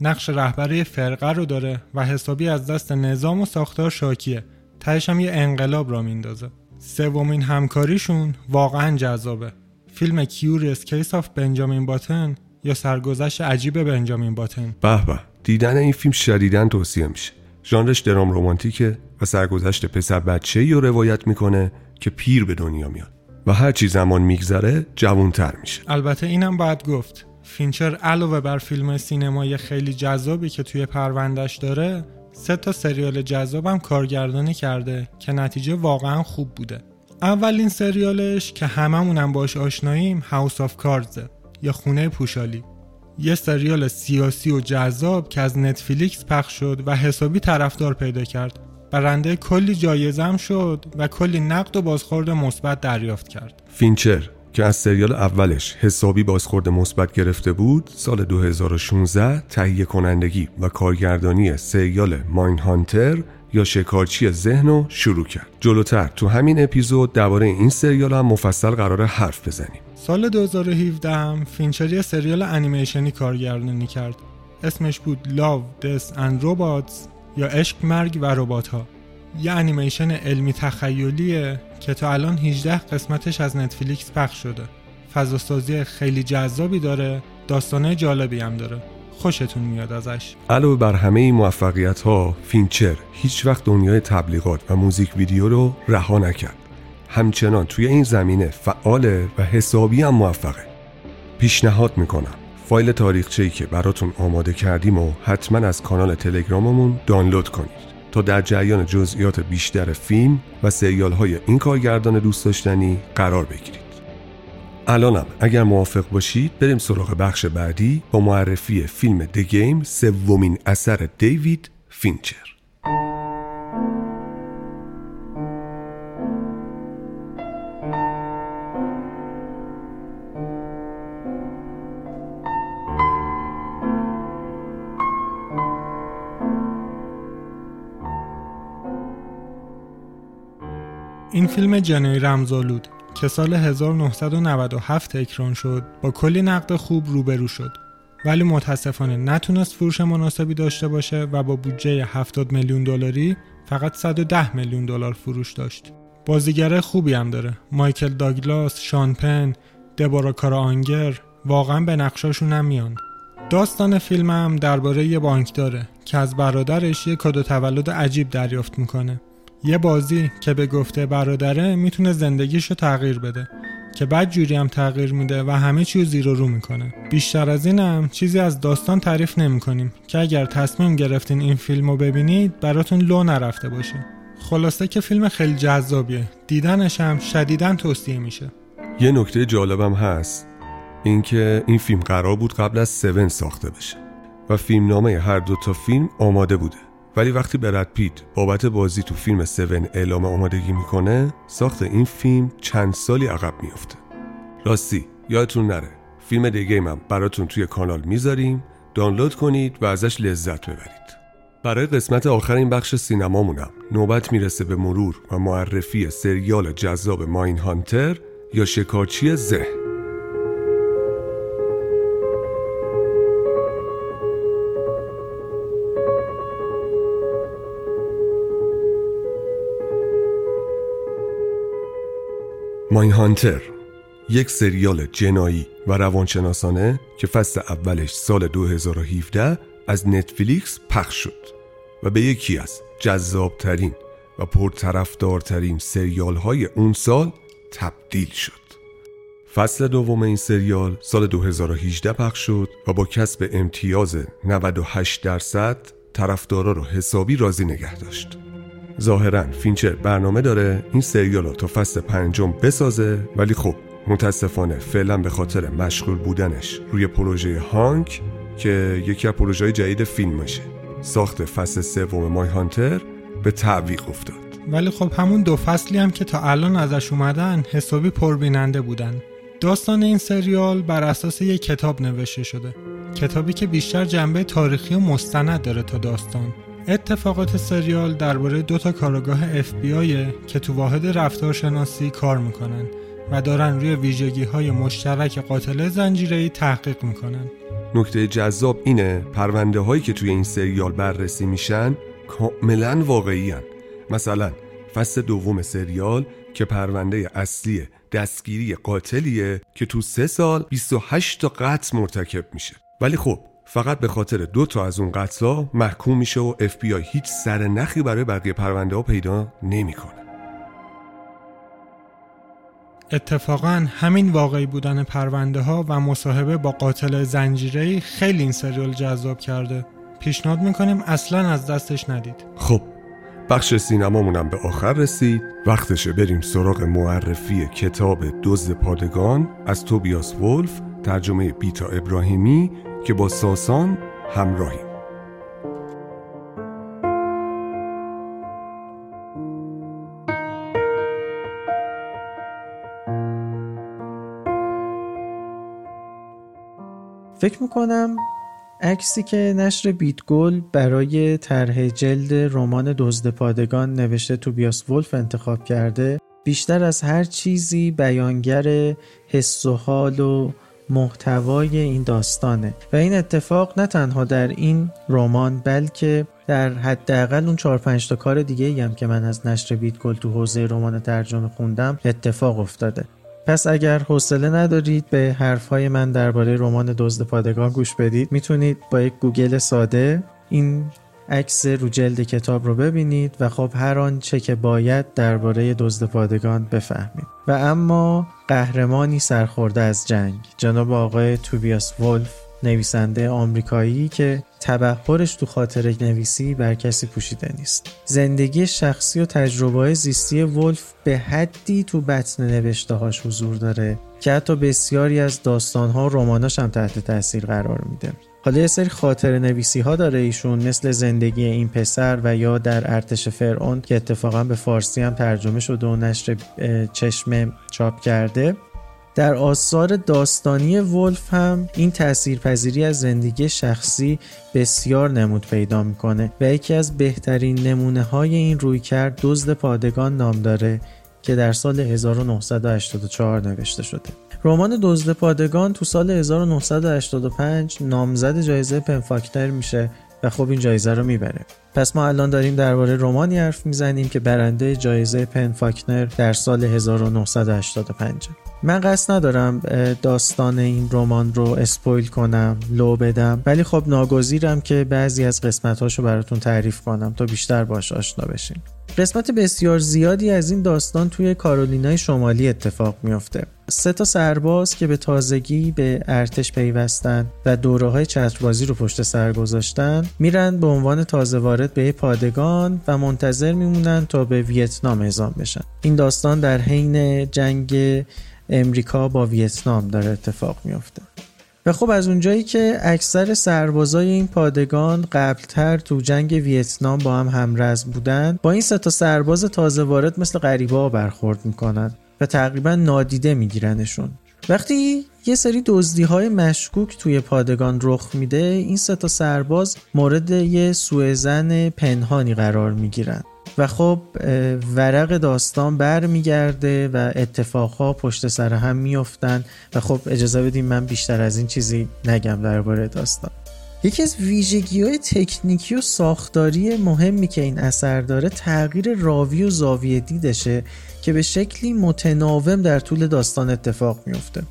نقش رهبری فرقه رو داره و حسابی از دست نظام و ساختار شاکیه. تهش هم یه انقلاب راه میندازه. سومین همکاریشون واقعا جذابه. فیلم Curious Case of Benjamin Button یا سرگذشت عجیب بنجامین باتن به به دیدن این فیلم شدیداً توصیه میشه. ژانرش درام رمانتیکه و سرگذشت پسر بچه رو روایت می‌کنه که پیر به دنیا میاد. و هر چی زمان میگذره جوانتر میشه. البته اینم باید گفت فینچر علاوه بر فیلم سینمایی خیلی جذابی که توی پروندهش داره سه تا سریال جذابم کارگردانی کرده که نتیجه واقعا خوب بوده. اولین سریالش که هممونم باش آشناییم House of Cards ه یا خونه پوشالی. یه سریال سیاسی و جذاب که از نتفلیکس پخش شد و حسابی طرفدار پیدا کرد. برنده کلی جایزم شد و کلی نقد و بازخورد مثبت دریافت کرد. فینچر که از سریال اولش حسابی بازخورد مثبت گرفته بود سال 2016 تهیه کنندگی و کارگردانی سریال Mindhunter یا شکارچی ذهن رو شروع کرد. جلوتر تو همین اپیزود درباره این سریال هم مفصل قراره حرف بزنیم. سال 2017 هم فینچر یه سریال انیمیشنی کارگردانی کرد اسمش بود Love, Death and Robots یا عشق مرگ و ربات ها یه انیمیشن علمی تخیلیه که تا الان 18 قسمتش از نتفلیکس پخش شده. فضاسازی خیلی جذابی داره داستانه جالبی هم داره. خوشتون میاد ازش. علاوه بر همه موفقیت ها فینچر هیچ وقت دنیای تبلیغات و موزیک ویدیو رو رها نکرد. همچنان توی این زمینه فعاله و حسابی هم موفقه. پیشنهاد می‌کنم. فایل تاریخچه‌ای که براتون آماده کردیم و حتما از کانال تلگراممون دانلود کنید تا در جریان جزئیات بیشتر فیلم و سریال های این کارگردان دوست داشتنی قرار بگیرید. الانم اگر موافق باشید بریم سراغ بخش بعدی با معرفی فیلم The Game سومین اثر دیوید فینچر. این فیلم جنوی رمزالود که سال 1997 اکران شد با کلی نقد خوب روبرو شد ولی متاسفانه نتونست فروش مناسبی داشته باشه و با بودجه 70 میلیون دلاری فقط 110 میلیون دلار فروش داشت. بازیگر خوبی هم داره. مایکل داگلاس، شان پن، دبورا کارا آنگر واقعا به نقشاشون هم میان داستان فیلمم درباره یه بانکداره که از برادرش یه کادو تولد عجیب دریافت می‌کنه یه بازی که به گفته برادره می‌تونه زندگیشو تغییر بده که بعد جوری هم تغییر میده و همه چیو زیر و رو می‌کنه. بیشتر از اینم چیزی از داستان تعریف نمی‌کنیم که اگر تصمیم گرفتین این فیلم رو ببینید براتون لو نرفته باشه. خلاصه که فیلم خیلی جذابیه. دیدنش هم شدیداً توصیه میشه. یه نکته جالبم هست. اینکه این فیلم قرار بود قبل از 7 ساخته بشه. و فیلمنامه هر دو تا فیلم آماده بوده. ولی وقتی برد پیت بابت بازی تو فیلم 7 اعلام آمادگی می‌کنه ساخت این فیلم چند سالی عقب میافته. راستی یادتون نره. فیلم دیگه من براتون توی کانال می‌ذاریم. دانلود کنید و ازش لذت ببرید. برای قسمت آخر این بخش سینمامونم نوبت می‌رسه به مرور و معرفی سریال جذاب ماین هانتر یا شکارچی ذهن. ماین هانتر یک سریال جنایی و روانشناسانه که فصل اولش سال 2017 از نتفلیکس پخش شد و به یکی از جذابترین و پرطرفدارترین سریال های اون سال تبدیل شد. فصل دوم این سریال سال 2018 پخش شد و با کسب امتیاز 98 درصد طرفدارا رو حسابی راضی نگه داشت. ظاهرا فینچر برنامه داره این سریال رو تا فصل پنجم بسازه ولی خب متاسفانه فعلا به خاطر مشغول بودنش روی پروژه هانک که یکی از پروژه جدید فیلم میشه ساخت فصل سوم مای هانتر به تعویق افتاد. ولی خب همون دو فصلی هم که تا الان ازش اومدن حسابی پربیننده بودن. داستان این سریال بر اساس یک کتاب نوشته شده. کتابی که بیشتر جنبه تاریخی و مستند داره تا داستان. اتفاقات سریال درباره دو تا کارگاه FBI که تو واحد رفتارشناسی کار می‌کنن و دارن روی ویژگی های مشترک قاتل زنجیره‌ای تحقیق می‌کنن نکته جذاب اینه پرونده هایی که توی این سریال بررسی میشن کاملا واقعی هن. مثلا فصل دوم سریال که پرونده اصلی دستگیری قاتلیه که تو سه سال 28 تا قتل مرتکب میشه ولی خب فقط به خاطر دو تا از اون قتلا محکوم میشه و اف بی آی هیچ سر نخی برای بقیه پرونده ها پیدا نمی‌کنه. اتفاقا همین واقعی بودن پرونده ها و مصاحبه با قاتل زنجیره خیلی این سریال جذاب کرده. پیشنهاد می‌کنیم اصلا از دستش ندید. خب بخش سینمامونم به آخر رسید وقتشه بریم سراغ معرفی کتاب دزد پادگان از توبیاس ولف ترجمه بیتا ابراهیمی که با ساسان همراهیم. فکر می‌کنم عکسی که نشر بیتگل برای طرح جلد رمان دزد پادگان نوشته تو بیاس ولف انتخاب کرده بیشتر از هر چیزی بیانگر حس و حال و محتوای این داستانه. و این اتفاق نه تنها در این رمان بلکه در حداقل اون 4 5 تا کار دیگه ای هم که من از نشر بیتگل تو حوزه رمان ترجمه خوندم اتفاق افتاده. پس اگر حوصله ندارید به حرفهای من درباره رمان دزد پادگان گوش بدید می‌تونید با یک گوگل ساده این عکس رو جلد کتاب رو ببینید و خب هر آنچه که باید درباره دزد پادگان بفهمید. و اما قهرمانی سرخورده از جنگ. جناب آقای توبیاس ولف نویسنده آمریکایی که تبحرش تو خاطر نویسی بر کسی پوشیده نیست. زندگی شخصی و تجربه زیستی ولف به حدی تو بطن نوشته هاش حضور داره که حتی بسیاری از داستانها و رماناش هم تحت تاثیر قرار میده. حالا یه سری خاطر نویسی ها داره ایشون مثل زندگی این پسر و یا در ارتش فرعون که اتفاقا به فارسی هم ترجمه شده و نشر چشم چاپ کرده. در آثار داستانی ولف هم این تاثیرپذیری از زندگی شخصی بسیار نمود پیدا می‌کنه و یکی از بهترین نمونه های این روی کرد دزد پادگان نام داره که در سال 1984 نوشته شده. رمان دزد پادگان تو سال 1985 نامزد جایزه پنفاکتر میشه و خب این جایزه رو می‌بره. پس ما الان داریم درباره رمانی حرف می‌زنیم که برنده جایزه پن فاکنر در سال 1985 من قصد ندارم داستان این رمان رو اسپویل کنم لو بدم ولی خب ناگزیرم که بعضی از قسمتاشو براتون تعریف کنم تا بیشتر باش آشنا بشین. قسمت بسیار زیادی از این داستان توی کارولینای شمالی اتفاق میافته. سه تا سرباز که به تازگی به ارتش پیوستن و دوره های چتربازی رو پشت سر گذاشتن میرن به عنوان تازه وارد به پادگان و منتظر میمونن تا به ویتنام اعزام بشن. این داستان در حین جنگ امریکا با ویتنام داره اتفاق میافته. و خب از اونجایی که اکثر سربازای این پادگان قبلتر تو جنگ ویتنام با هم همرز بودن با این سه تا سرباز تازه وارد مثل غریبه برخورد می‌کنن و تقریبا نادیده میگیرنشون. وقتی یه سری دزدی های مشکوک توی پادگان رخ میده این سه تا سرباز مورد یه سوء پنهانی قرار می‌گیرن. و خب ورق داستان برمیگرده و اتفاقها پشت سر هم میافتن و خب اجازه بدیم من بیشتر از این چیزی نگم درباره داستان. یکی از ویژگی های تکنیکی و ساختاری مهمی که این اثر داره تغییر راوی و زاویه دیدشه که به شکلی متناوم در طول داستان اتفاق میفته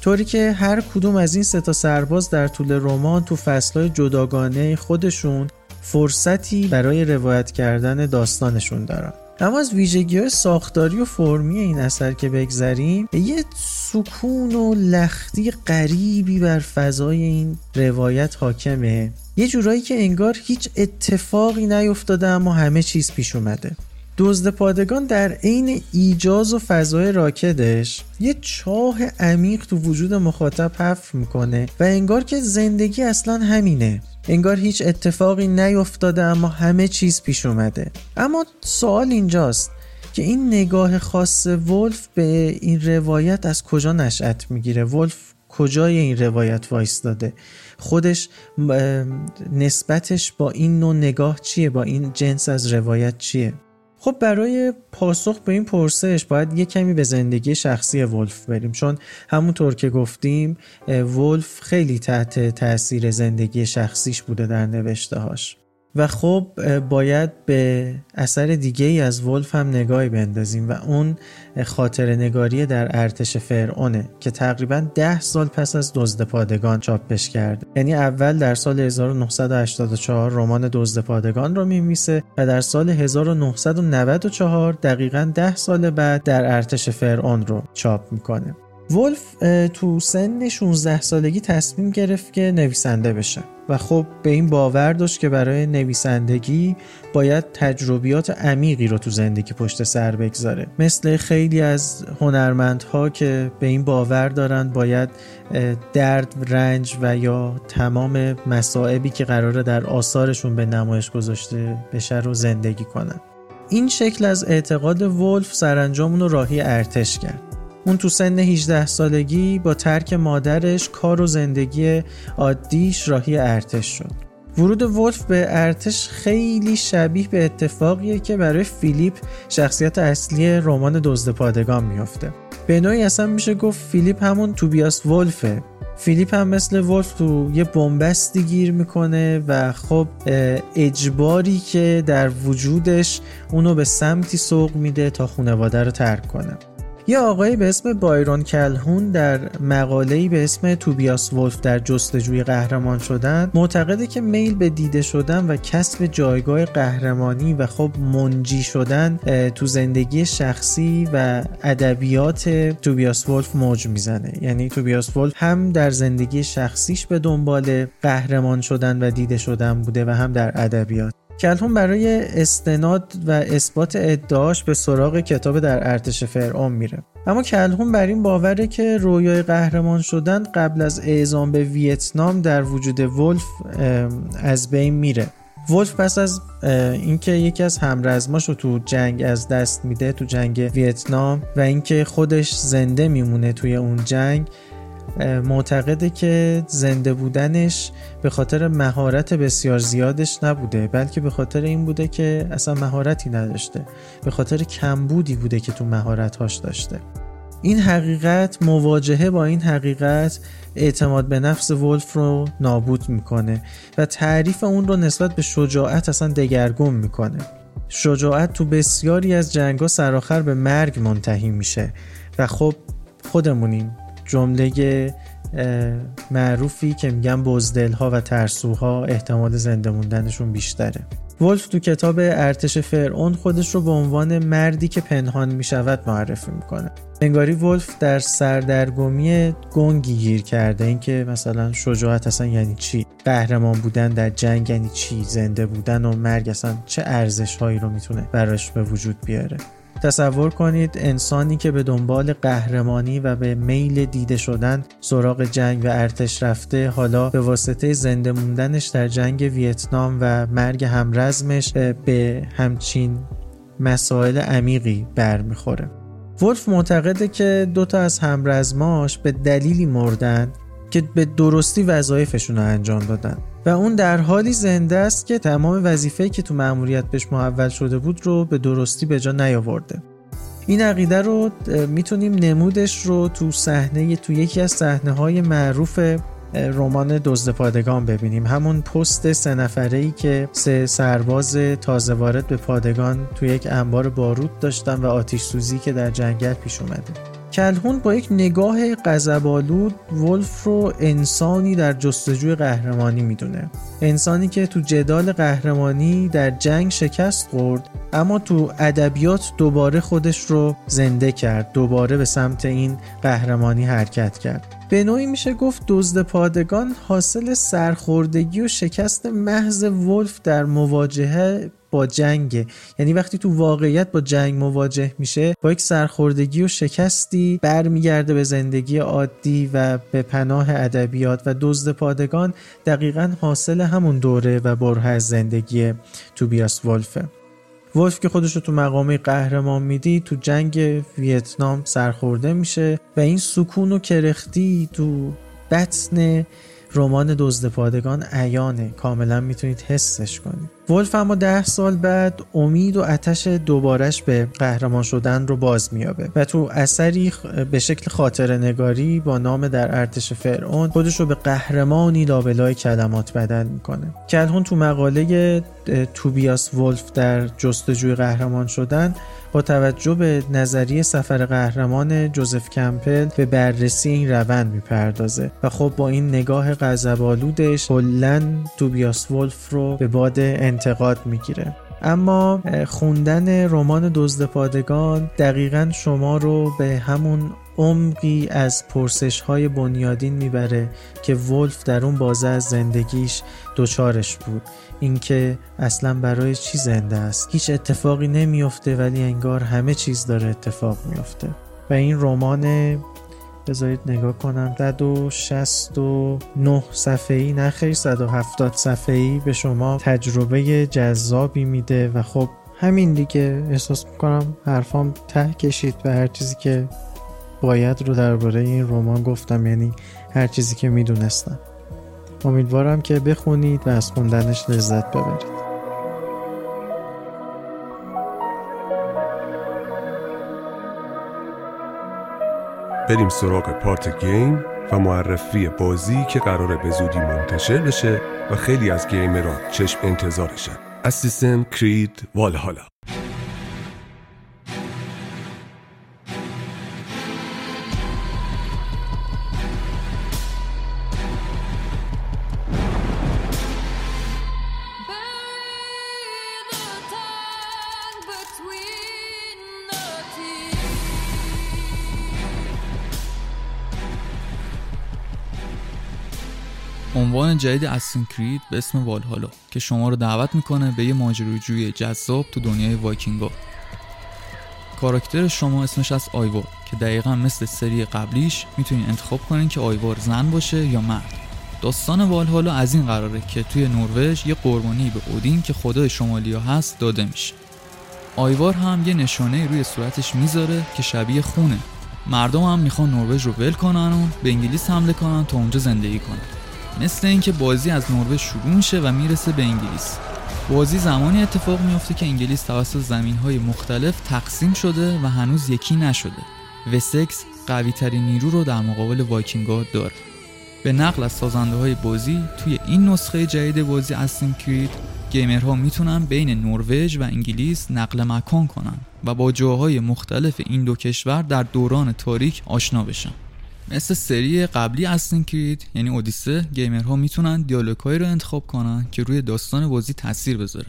طوری که هر کدوم از این سه تا سرباز در طول رمان تو فصلهای جداگانه خودشون فرصتی برای روایت کردن داستانشون دارن اما از ویژگی های ساختاری و فرمی این اثر که بگذریم یه سکون و لختی غریبی بر فضای این روایت حاکمه. یه جورایی که انگار هیچ اتفاقی نیفتاده اما همه چیز پیش اومده. دزد پادگان در عین ایجاز و فضای راکدش یه چاه عمیق تو وجود مخاطب حفر می‌کنه و انگار که زندگی اصلا همینه. انگار هیچ اتفاقی نیفتاده اما همه چیز پیش اومده. اما سوال اینجاست که این نگاه خاص ولف به این روایت از کجا نشأت می‌گیره؟ ولف کجای این روایت وایستاده؟ خودش نسبتش با این نوع نگاه چیه؟ با این جنس از روایت چیه؟ خب برای پاسخ به این پرسش باید یه کمی به زندگی شخصی ولف بریم. چون همونطور که گفتیم ولف خیلی تحت تاثیر زندگی شخصیش بوده در نوشته هاش و خب باید به اثر دیگه ای از ولف هم نگاهی بندازیم و اون خاطر نگاری در ارتش فرعونه که تقریبا ده سال پس از دزد پادگان چاپش کرد یعنی اول در سال 1984 رمان دزد پادگان رو میمیسه و در سال 1994 دقیقا ده سال بعد در ارتش فرعون رو چاپ می‌کنه. ولف تو سن 16 سالگی تصمیم گرفت که نویسنده بشه و خب به این باور داشت که برای نویسندگی باید تجربیات عمیقی رو تو زندگی پشت سر بگذاره. مثل خیلی از هنرمندها که به این باور دارن باید درد رنج و یا تمام مسائبی که قراره در آثارشون به نمایش گذاشته بشه رو زندگی کنن. این شکل از اعتقاد ولف سرانجام رو راهی ارتش کرد. اون تو سن 18 سالگی با ترک مادرش کار و زندگی عادیش راهی ارتش شد. ورود ولف به ارتش خیلی شبیه به اتفاقیه که برای فیلیپ شخصیت اصلی رمان دزد پادگان میافته به نوعی اصلا میشه گفت فیلیپ همون توبیاس ولفه. فیلیپ هم مثل ولف تو یه بنبستی گیر می‌کنه و خب اجباری که در وجودش اونو به سمتی سوق میده تا خانواده رو ترک کنه. یه آقایی به اسم بایرون کلهون در مقاله‌ای به اسم توبیاس ولف در جستجوی قهرمان شدن معتقده که میل به دیده شدن و کسب جایگاه قهرمانی و خب منجی شدن تو زندگی شخصی و ادبیات توبیاس ولف موج می‌زنه. یعنی توبیاس ولف هم در زندگی شخصیش به دنبال قهرمان شدن و دیده شدن بوده و هم در ادبیات. کلهون برای استناد و اثبات ادعاش به سراغ کتاب در ارتش فرعون میره. اما کلهون بر این باوره که رویای قهرمان شدن قبل از اعزام به ویتنام در وجود ولف از بین میره. ولف پس از اینکه یکی از همرزماش رو تو جنگ از دست میده تو جنگ ویتنام و اینکه خودش زنده میمونه توی اون جنگ معتقده که زنده بودنش به خاطر مهارت بسیار زیادش نبوده بلکه به خاطر این بوده که اصلا مهارتی نداشته به خاطر کمبودی بوده که تو مهارتهاش داشته. این حقیقت مواجهه با این حقیقت اعتماد به نفس ولف رو نابود می‌کنه و تعریف اون رو نسبت به شجاعت اصلا دگرگون می‌کنه. شجاعت تو بسیاری از جنگا سرآخر به مرگ منتهی میشه و خب خودمونیم. جمله معروفی که میگن بزدل ها و ترسوها احتمال زنده موندنشون بیشتره. ولف تو کتاب ارتش فرعون خودش رو به عنوان مردی که پنهان می‌شود معرفی می‌کنه. انگاری ولف در سردرگمی گنگی گیر کرده. اینکه مثلا شجاعت اصلا یعنی چی؟ قهرمان بودن در جنگ یعنی چی؟ زنده بودن و مرگ اصلا چه ارزش هایی رو می‌تونه براش به وجود بیاره؟ تصور کنید انسانی که به دنبال قهرمانی و به میل دیده شدن سراغ جنگ و ارتش رفته حالا به واسطه زنده موندنش در جنگ ویتنام و مرگ همرزمش به همچین مسائل عمیقی برمیخوره. ولف معتقده که دوتا از همرزماش به دلیلی مردن که به درستی وظایفشون رو انجام دادن. و اون در حالی زنده است که تمام وظیفه‌ای که تو مأموریت بهش محول شده بود رو به درستی به جا نیاورده. این عقیده رو می‌تونیم نمودش رو تو صحنه تو یکی از صحنه های معروف رمان دزد پادگان ببینیم. همون پست سه نفره ای که سه سرباز تازه وارد به پادگان تو یک انبار بارود داشتن و آتیش سوزی که در جنگل پیش اومده. کلهون با یک نگاه غضب‌آلود ولف رو انسانی در جستجوی قهرمانی می‌دونه. انسانی که تو جدال قهرمانی در جنگ شکست خورد اما تو ادبیات دوباره خودش رو زنده کرد دوباره به سمت این قهرمانی حرکت کرد. به نوعی میشه گفت دزد پادگان حاصل سرخوردگی و شکست محض ولف در مواجهه با جنگ یعنی وقتی تو واقعیت با جنگ مواجه میشه با یک سرخوردگی و شکستی برمیگرده به زندگی عادی و به پناه ادبیات و دزد پادگان دقیقا حاصل همون دوره و بره از زندگی توبیاس ولفه ولف که خودش رو تو مقامه قهرمان میدی تو جنگ ویتنام سرخورده میشه و این سکون و کرختی تو بطن رمان دزد پادگان عیانه. کاملا می‌تونید حسش کنید. ولف اما ده سال بعد امید و آتش دوبارش به قهرمان شدن رو باز میابه و تو اثری به شکل خاطر نگاری با نام در ارتش فرعون خودش رو به قهرمانی لابلای کلمات بدل می‌کنه. کلهون تو مقاله توبیاس ولف در جستجوی قهرمان شدن با توجه به نظریه سفر قهرمان جوزف کمپل به بررسی این روند می‌پردازه و خب با این نگاه غضب‌آلودش کلا توبیاس ولف رو به باد انتقاد می‌گیره. اما خوندن رمان دزد پادگان دقیقا شما رو به همون عمقی از پرسش های بنیادین می‌بره که ولف در اون بازه از زندگیش دوچارش بود. اینکه اصلا برای چی زنده است. هیچ اتفاقی نمیافته ولی انگار همه چیز داره اتفاق میافته. و این رمان بذارید نگاه کنم 169 صفحه ای نه خیر 170 صفحه ای به شما تجربه جذابی میده. و خب همین دیگه احساس می‌کنم حرفام ته کشید و هر چیزی که باید رو درباره این رمان گفتم یعنی هر چیزی که می‌دونستم. امیدوارم که بخونید و از خوندنش لذت ببرید. بریم سراغ پارت گیم و معرفی بازی که قراره به زودی منتشر بشه و خیلی از گیمران چشم انتظارشن اسیسن کرید والهالا عنوان جدید اسین کرید به اسم والهالا که شما رو دعوت می‌کنه به یه ماجراجویی جذاب تو دنیای وایکینگا. کاراکتر شما اسمش از آیوار که دقیقا مثل سری قبلیش می‌تونین انتخاب کنین که آیوار زن باشه یا مرد. داستان والهالا از این قراره که توی نروژ یه قربانی به اودین که خدای شمالیا هست داده میشه. آیوار هم یه نشانه روی صورتش می‌ذاره که شبیه خونه. مردم هم می‌خوان نروژ رو ول کنن و به انگلیس حمله کنن تا اونجا زندگی کنن. مثل اینکه بازی از نروژ شروع میشه و می‌رسه به انگلیس. بازی زمانی اتفاق میافته که انگلیس توسط زمین های مختلف تقسیم شده و هنوز یکی نشده. وسکس قوی ترین نیرو رو در مقابل وایکینگا داره. به نقل از سازنده های بازی توی این نسخه جدید بازی اسیم کرید گیمرها می‌تونن بین نروژ و انگلیس نقل مکان کنن و با جاهای مختلف این دو کشور در دوران تاریک آشنا بشن. مثل سری قبلی اسین کرید یعنی اودیسه گیمرها می‌تونن دیالوگهایی رو انتخاب کنن که روی داستان بازی تاثیر بذاره.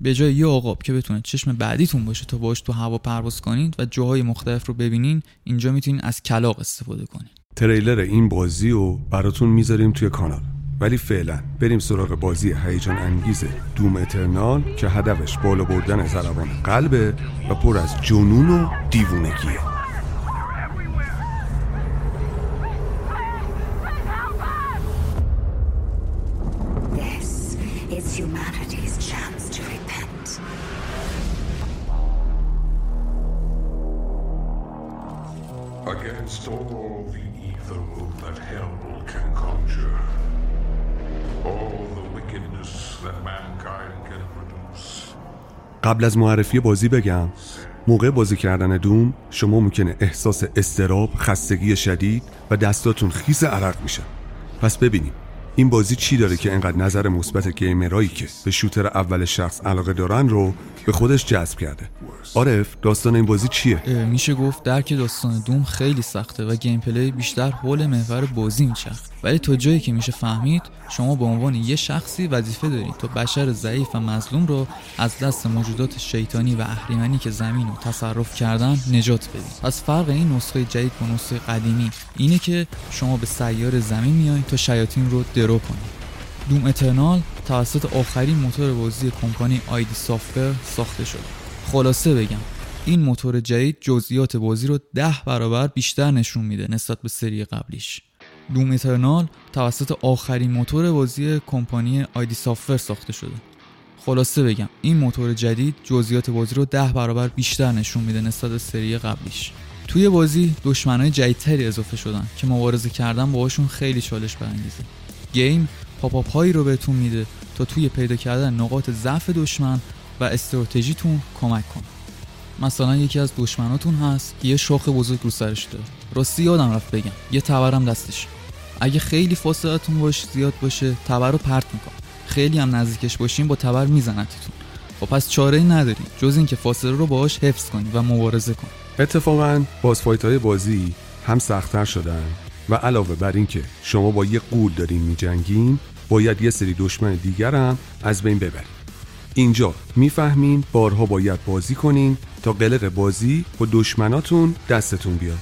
به جای یه عقاب که بتونه چشم بعدیتون باشه تا باش تو هوا پرواز کنید و جاهای مختلف رو ببینین اینجا می‌تونین از کلاق استفاده کنین. تریلر این بازی رو براتون می‌ذاریم توی کانال. ولی فعلا بریم سراغ بازی هیجان انگیز دوم اترنال که هدفش بالا بردن ضربان قلبه و پر از جنون و دیوونگیه. All the evil that hell can conjure, all the. قبل از معرفی بازی بگم موقع بازی کردن دوم شما ممکنه احساس استراب، خستگی شدید و دستاتون خیس عرق میشه. پس ببینیم. این بازی چی داره که انقدر نظر مثبت گیمرایی که به شوتر اول شخص علاقه دارن رو به خودش جذب کرده؟ عارف داستان این بازی چیه؟ میشه گفت درک داستان دوم خیلی سخته و گیم پلی بیشتر حول محور بازی میچرخه. ولی تا جایی که میشه فهمید شما به عنوان یه شخصی وظیفه دارید تا بشر ضعیف و مظلوم رو از دست موجودات شیطانی و اهریمنی که زمین رو تصرف کردن نجات بدید. پس فرق این نسخه جدید با نسخه قدیمی اینه که شما به سیار زمین میایید تا شیاطین رو درو کنید دوم اترنال توسط آخرین موتور بازی کمپانی آیدی سافر ساخته شده. خلاصه بگم این موتور جدید جزئیات بازی رو ده برابر بیشتر نشون میده نسبت به سری قبلیش. دوم اترنال توسط آخرین موتور بازی کمپانی آیدی سافر ساخته شده. خلاصه بگم این موتور جدید جزئیات بازی رو ده برابر بیشتر نشون میده نسبت به سری قبلیش. توی بازی دشمنای جدیدتری اضافه شدن که مبارزه کردن باهاشون خیلی چالش برانگیزه. گیم پاپاپ هایی رو بهتون میده تا توی پیدا کردن نقاط ضعف دشمن و استراتژیتون کمک کنه. مثلا یکی از دشمناتون هست که یه شاخ بزرگ رو سرش داره. راستی یادم رفت بگم یه تبرم دستش. اگه خیلی فاصلتون باش زیاد باشه تبر رو پرت می‌کنه خیلی هم نزدیکش باشین با تبر میزنتتون. و پس چاره ای ندارین جز اینکه فاصله رو باهاش حفظ کنی و مبارزه کنی اتفاقا باز های بازی هم سختتر شدن. و علاوه بر اینکه شما با یه قول دارین میجنگین باید یه سری دشمن دیگر هم از بین ببرید اینجا می‌فهمین بارها باید بازی کنین تا قلق بازی با دشمناتون دستتون بیاد.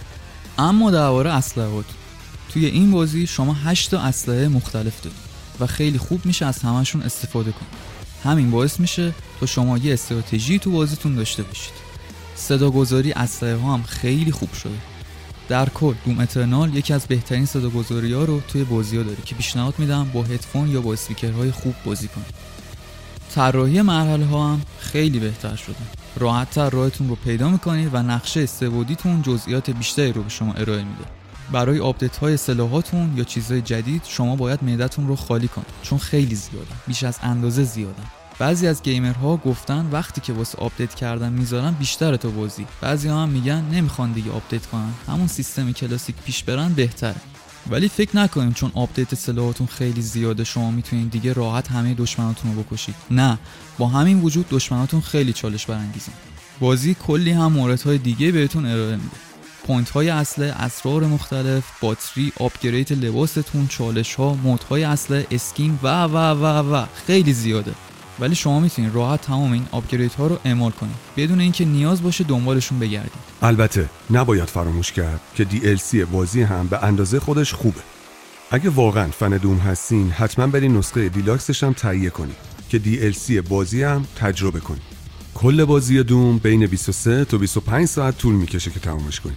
اما درباره اسلحات توی این بازی شما 8 تا اسلحه مختلف دارید و خیلی خوب میشه از همشون استفاده کنید همین باعث میشه تا شما یه استراتژی تو بازیتون داشته باشید. صداگذاری اسلحه ها هم خیلی خوب شده. در کل Doom Eternal یکی از بهترین صداگذاری ها رو توی بازی ها داره که پیشنهاد میدم با هدفون یا با اسپیکرهای خوب بازی کنید طراحی مرحله ها هم خیلی بهتر شده. راحت تر راهتون رو پیدا می‌کنید و نقشه سه بعدیتون جزئیات بیشتری رو به شما ارائه میده. برای آپدیت های سلاحاتون یا چیزهای جدید شما باید معدتون رو خالی کنید چون خیلی زیاده. بیش از اندازه زیاده. بعضی از gamer ها گفتن وقتی که واسه update کردن می‌ذارن بیشتر تو بازی. بعضی هم میگن نمی‌خوان دیگه update کنن. همون سیستم کلاسیک پیش برن بهتره. ولی فکر نکنیم چون update سلاحاتون خیلی زیاده شما می‌تونید دیگه راحت همه دشمناتون رو بکشید. نه با همین وجود دشمناتون خیلی چالش برانگیزن بازی کلی هم موردهای دیگه بهتون ارائه میده. point های اسلحه اسرار مختلف باتری upgrade لباستون چالش ها mod های اسلحه skin و و و و. خیلی زیاده. ولی شما می‌تونید راحت تمام این آپگرید ها رو اعمال کنید. بدون اینکه نیاز باشه دنبالشون بگردید. البته نباید فراموش کرد که DLC بازی هم به اندازه خودش خوبه. اگه واقعا فن دوم هستین حتما برین نسخه دیلاکسش هم تهیه کنید که DLC بازی هم تجربه کنید. کل بازی دوم بین 23 تا 25 ساعت طول می‌کشه که تمامش کنید.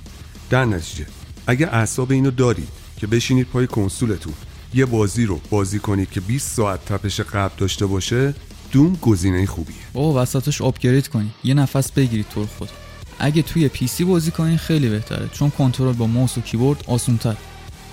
در نتیجه اگه اعصاب اینو دارید که بشینید پای کنسولتون یه بازی رو بازی کنید که 20 ساعت تپش قلب داشته باشه Doom گزینه خوبیه. اون وسطش upgrade کنید یه نفس بگیرید طور خود. اگه توی PC بازی کنین خیلی بهتره چون کنترل با موس و کیبورد آسونتر.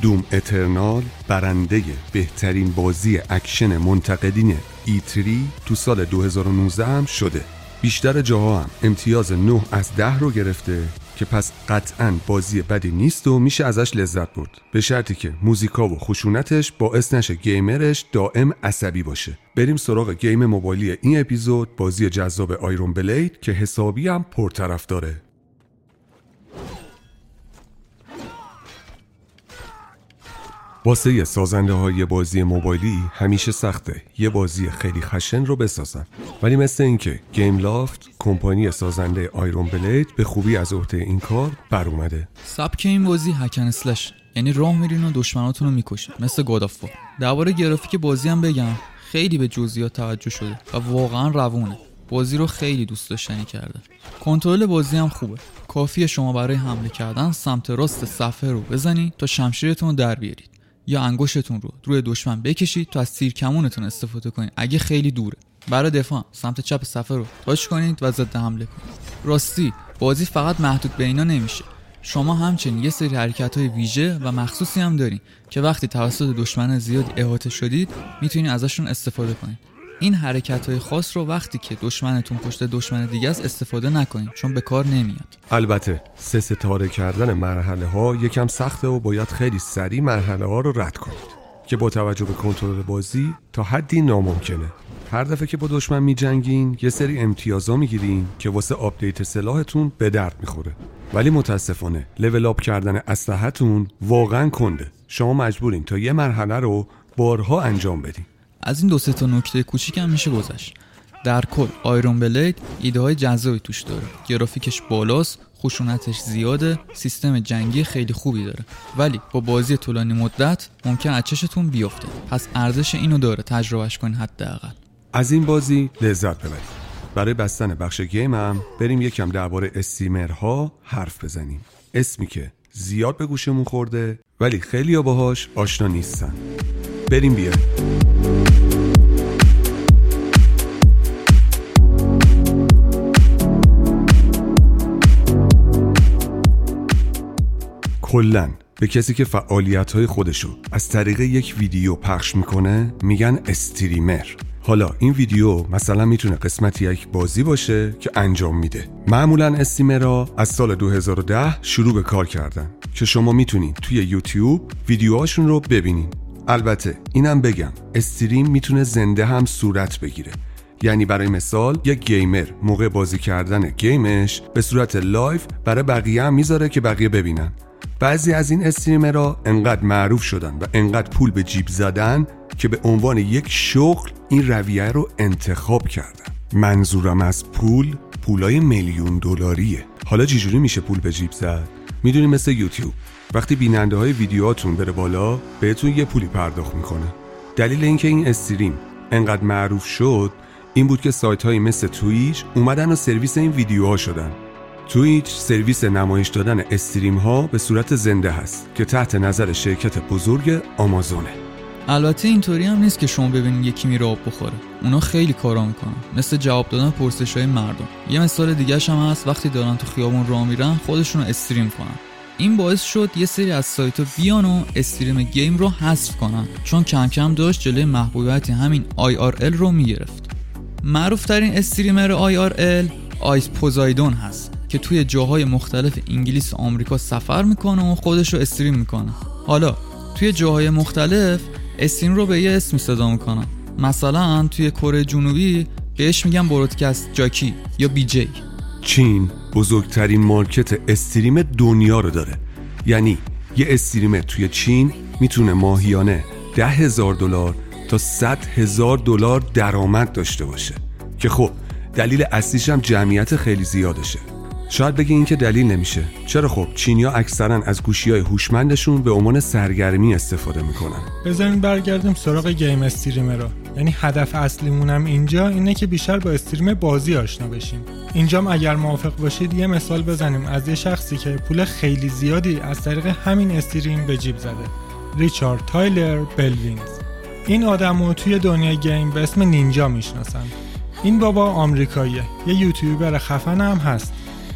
Doom Eternal برنده بهترین بازی اکشن منتقدین E3 تو سال 2019 هم شده. بیشتر جاها هم. امتیاز 9 از 10 رو گرفته. که پس قطعا بازی بدی نیست و میشه ازش لذت برد. به شرطی که موزیکا و خشونتش باعث نشه gamer ش دائم عصبی باشه. بریم سراغ game موبایلی این اپیزود بازی جذاب Iron Blade که حسابی هم پرطرفداره واسه سازنده های بازی موبایلی همیشه سخته. یه بازی خیلی خشن رو بسازن. ولی مثل اینکه گیم لافت کمپانی سازنده آیرون بلید به خوبی از عهده این کار بر اومده. سبک این بازی هکن اسلش یعنی راه میرین و دشمناتون رو می‌کشید مثل گادافا درباره گرافیک بازی هم بگم. خیلی به جزئیات توجه شده و واقعا روونه. بازی رو خیلی دوست داشتنی کرده. کنترل بازی هم خوبه. کافیه شما برای حمله کردن سمت راست صفحه رو بزنید تا شمشیرتون در بیارید. یا انگشتتون رو روی دشمن بکشید تا از تیر کمونتون استفاده کنید. اگه خیلی دوره. برای دفاع. سمت چپ صفحه رو تاچ کنید و ضد حمله کنید. راستی بازی فقط محدود به اینا نمیشه. شما همچنین یه سری حرکت های ویژه و مخصوصی هم دارین که وقتی توسط دشمن زیادی احاطه شدید می‌تونید ازشون استفاده کنید. این حرکت های خاص رو وقتی که دشمنتون پشت دشمن دیگه است استفاده نکنید چون به کار نمیاد. البته سه ستاره کردن مرحله ها یکم سخته و باید خیلی سریع مرحله ها رو رد کنید. که با توجه به کنترل بازی تا حدی ناممکنه. هر دفعه که با دشمن میجنگین یه سری امتیازا می‌گیرین که واسه update سلاحتون به درد می‌خوره. ولی متاسفانه level up کردن اسلحه‌تون واقعا کنده. شما مجبورین تا یه مرحله رو بارها انجام بدین. از این دو سه تا نکته کوچیک هم میشه گذشت. در کل Iron Blade ایده های جذابی توش داره. گرافیکش بالاست خشونتش زیاده سیستم جنگی خیلی خوبی داره. ولی با بازی طولانی مدت ممکن از چشتون بیفته. پس ارزش اینو داره تجربهش کنین حداقل. از این بازی لذت ببرید. برای بستن بخش گیم هم بریم یکم درباره استریمرها حرف بزنیم. اسمی که زیاد به گوشمون خورده ولی خیلی باهاش آشنا نیستن. بریم بیایم. کلا به کسی که فعالیت های خودشو از طریق یک ویدیو پخش می‌کنه میگن streamer. حالا این ویدیو مثلا می‌تونه قسمتی یک بازی باشه که انجام میده. معمولا streamer ها از سال 2010 شروع به کار کردن که شما می‌تونید توی یوتیوب ویدیوهاشون رو ببینین. البته اینم بگم stream می‌تونه زنده هم صورت بگیره. یعنی برای مثال یک gamer موقع بازی کردن game ش به صورت live برای بقیه هم می‌ذاره که بقیه ببینن. بعضی از این استریمرها انقدر معروف شدن و انقدر پول به جیب زدن که به عنوان یک شغل این رویه رو انتخاب کردن. منظورم از پول پولای میلیون دلاریه. حالا چجوری میشه پول به جیب زد؟ می‌دونی مثل یوتیوب. وقتی بیننده های ویدیوهاتون بره بالا بهتون یه پولی پرداخت می‌کنه. دلیل اینکه این استریم انقدر معروف شد این بود که سایت های مثل تویچ اومدن و سرویس این ویدیوها شدن. تویچ سرویس نمایش دادن استریم ها به صورت زنده هست که تحت نظر شرکت بزرگ آمازونه. البته اینطوری هم نیست که شما ببینید یکی میره آب بخوره. اونا خیلی کارا می‌کنن. مثل جواب دادن پرسش های مردم. یه مثال دیگه هم هست. وقتی دارن تو خیابون راه میرن خودشون رو استریم کنن این باعث شد یه سری از سایت ها بیان و استریم گیم رو حذف کنن. چون کم کم داشت جلوی محبوبیت همین IRL رو می‌گرفت. معروف ترین استریمر IRL آیس پوزایدون هست. که توی جاهای مختلف انگلیس و آمریکا سفر می‌کنه و خودش رو استریم می‌کنه. حالا توی جاهای مختلف استریم رو به یه اسمی صدا می‌کنن. مثلا توی کره جنوبی بهش میگن برودکست جاکی یا بی جی. چین بزرگترین مارکت استریم دنیا رو داره. یعنی یه استریمر توی چین می‌تونه ماهیانه ده هزار دلار تا 100 هزار دلار درآمد داشته باشه. که خب دلیل اصلیش هم جمعیت خیلی زیادشه. شاید بگی این که دلیل نمیشه. چرا خب چینیا اکثرا از گوشی های هوشمندشون به عنوان سرگرمی استفاده می‌کنن؟ بذارین برگردیم سراغ گیم استریمرها یعنی هدف اصلیمونم اینجا اینه که بیشتر با استریم بازی آشنا بشیم. اینجام اگر موافق باشید یه مثال بزنیم از یه شخصی که پول خیلی زیادی از طریق همین استریم به جیب زده. ریچارد تایلر بلوینز. این آدم رو توی دنیای گیم به اسم نینجا می‌شناسن. این بابا آمریکاییه. یه یوتیوبر خفن هم هست.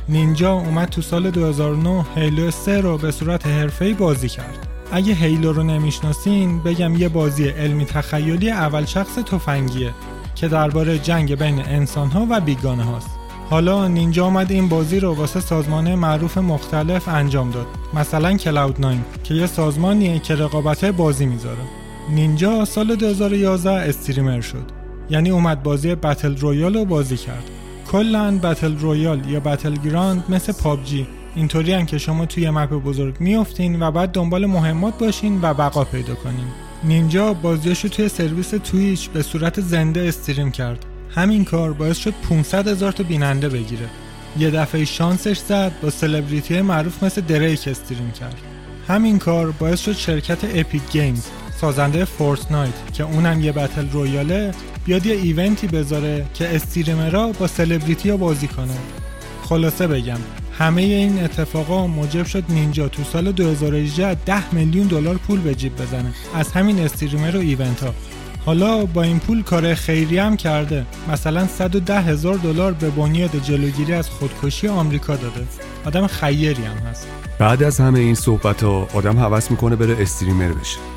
نینجا اومد تو سال 2009 هیلو 3 رو به صورت حرفه‌ای بازی کرد. اگه هیلو رو نمی‌شناسین بگم یه بازی علمی تخیلی اول شخص تفنگیه که درباره جنگ بین انسانها و بیگانه هاست. حالا نینجا آمد این بازی رو واسه سازمانه معروف مختلف انجام داد مثلا Cloud 9 که یه سازمانیه که رقابت بازی می‌ذاره Ninja سال 2011 streamer شد یعنی اومد بازی battle royale رو بازی کرد کلا battle royale یا battleground مثل PUBG. اینطوری که شما توی map بزرگ میافتین و بعد دنبال مهمات باشین و بقا پیدا کنین. Ninja بازیاشو توی سرویس Twitch به صورت زنده stream کرد. همین کار باعث شد 500 هزار تا بیننده بگیره. یه دفعه شانسش زد با سلبریتی معروف مثل دریک stream کرد. همین کار باعث شد شرکت Epic Games سازنده Fortnite که اونم یه battle royale ه بیاد یه event ی بذاره که streamer ها با سلبریتی ها بازی کنه. خلاصه بگم همه این اتفاقا موجب شد Ninja تو سال 2018 10 میلیون دلار پول به جیب بزنه از همین streamer و event ها. حالا با این پول کار خیری هم کرده. مثلا 110 هزار دلار به بنیاد جلوگیری از خودکشی آمریکا داده. آدم خیری هم هست. بعد از همه این صحبت ها آدم حوض می‌کنه بره استریمر بشه.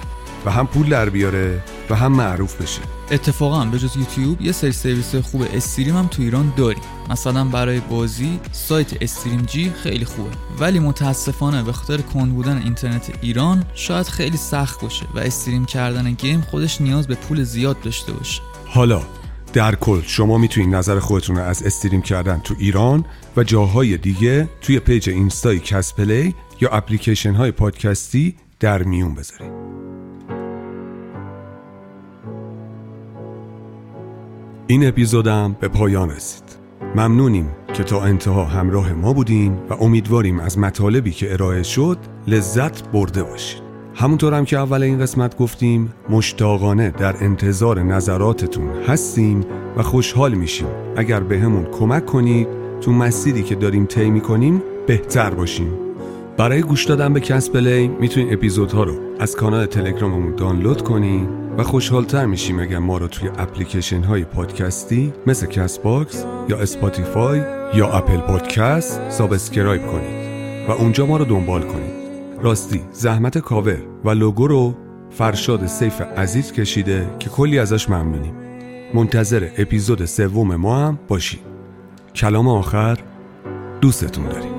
و هم پول در بیاره و هم معروف بشه. اتفاقا به جز یوتیوب یه سری سرویس خوب استریم هم تو ایران داریم. مثلا برای بازی سایت استریم جی خیلی خوبه. ولی متاسفانه به خاطر کند بودن اینترنت ایران شاید خیلی سخت باشه و استریم کردن گیم خودش نیاز به پول زیاد داشته باشه. حالا در کل شما می‌تونید نظر خودتون رو از stream کردن تو ایران و جاهای دیگه توی page اینستای CastPlay یا اپلیکیشن های پادکستی در میون بذارید. این اپیزودم به پایان رسید. ممنونیم که تا انتها همراه ما بودین و امیدواریم از مطالبی که ارائه شد لذت برده باشید همونطور هم که اول این قسمت گفتیم مشتاقانه در انتظار نظراتتون هستیم و خوشحال میشیم. اگر بهمون کمک کنید تو مسیری که داریم طی می‌کنیم بهتر باشیم. برای گوش دادن به CastPlay می‌تونید اپیزودها رو از کانال تلگراممون دانلود کنین. و خوشحالتر میشیم اگر ما رو توی اپلیکیشن های پادکستی مثل Castbox یا Spotify یا Apple Podcast subscribe کنید و اونجا ما رو دنبال کنید. راستی زحمت کاور و لوگو رو فرشاد سیف عزیز کشیده که کلی ازش ممنونیم. منتظر اپیزود سوم ما هم باشید. کلام آخر دوستتون داریم.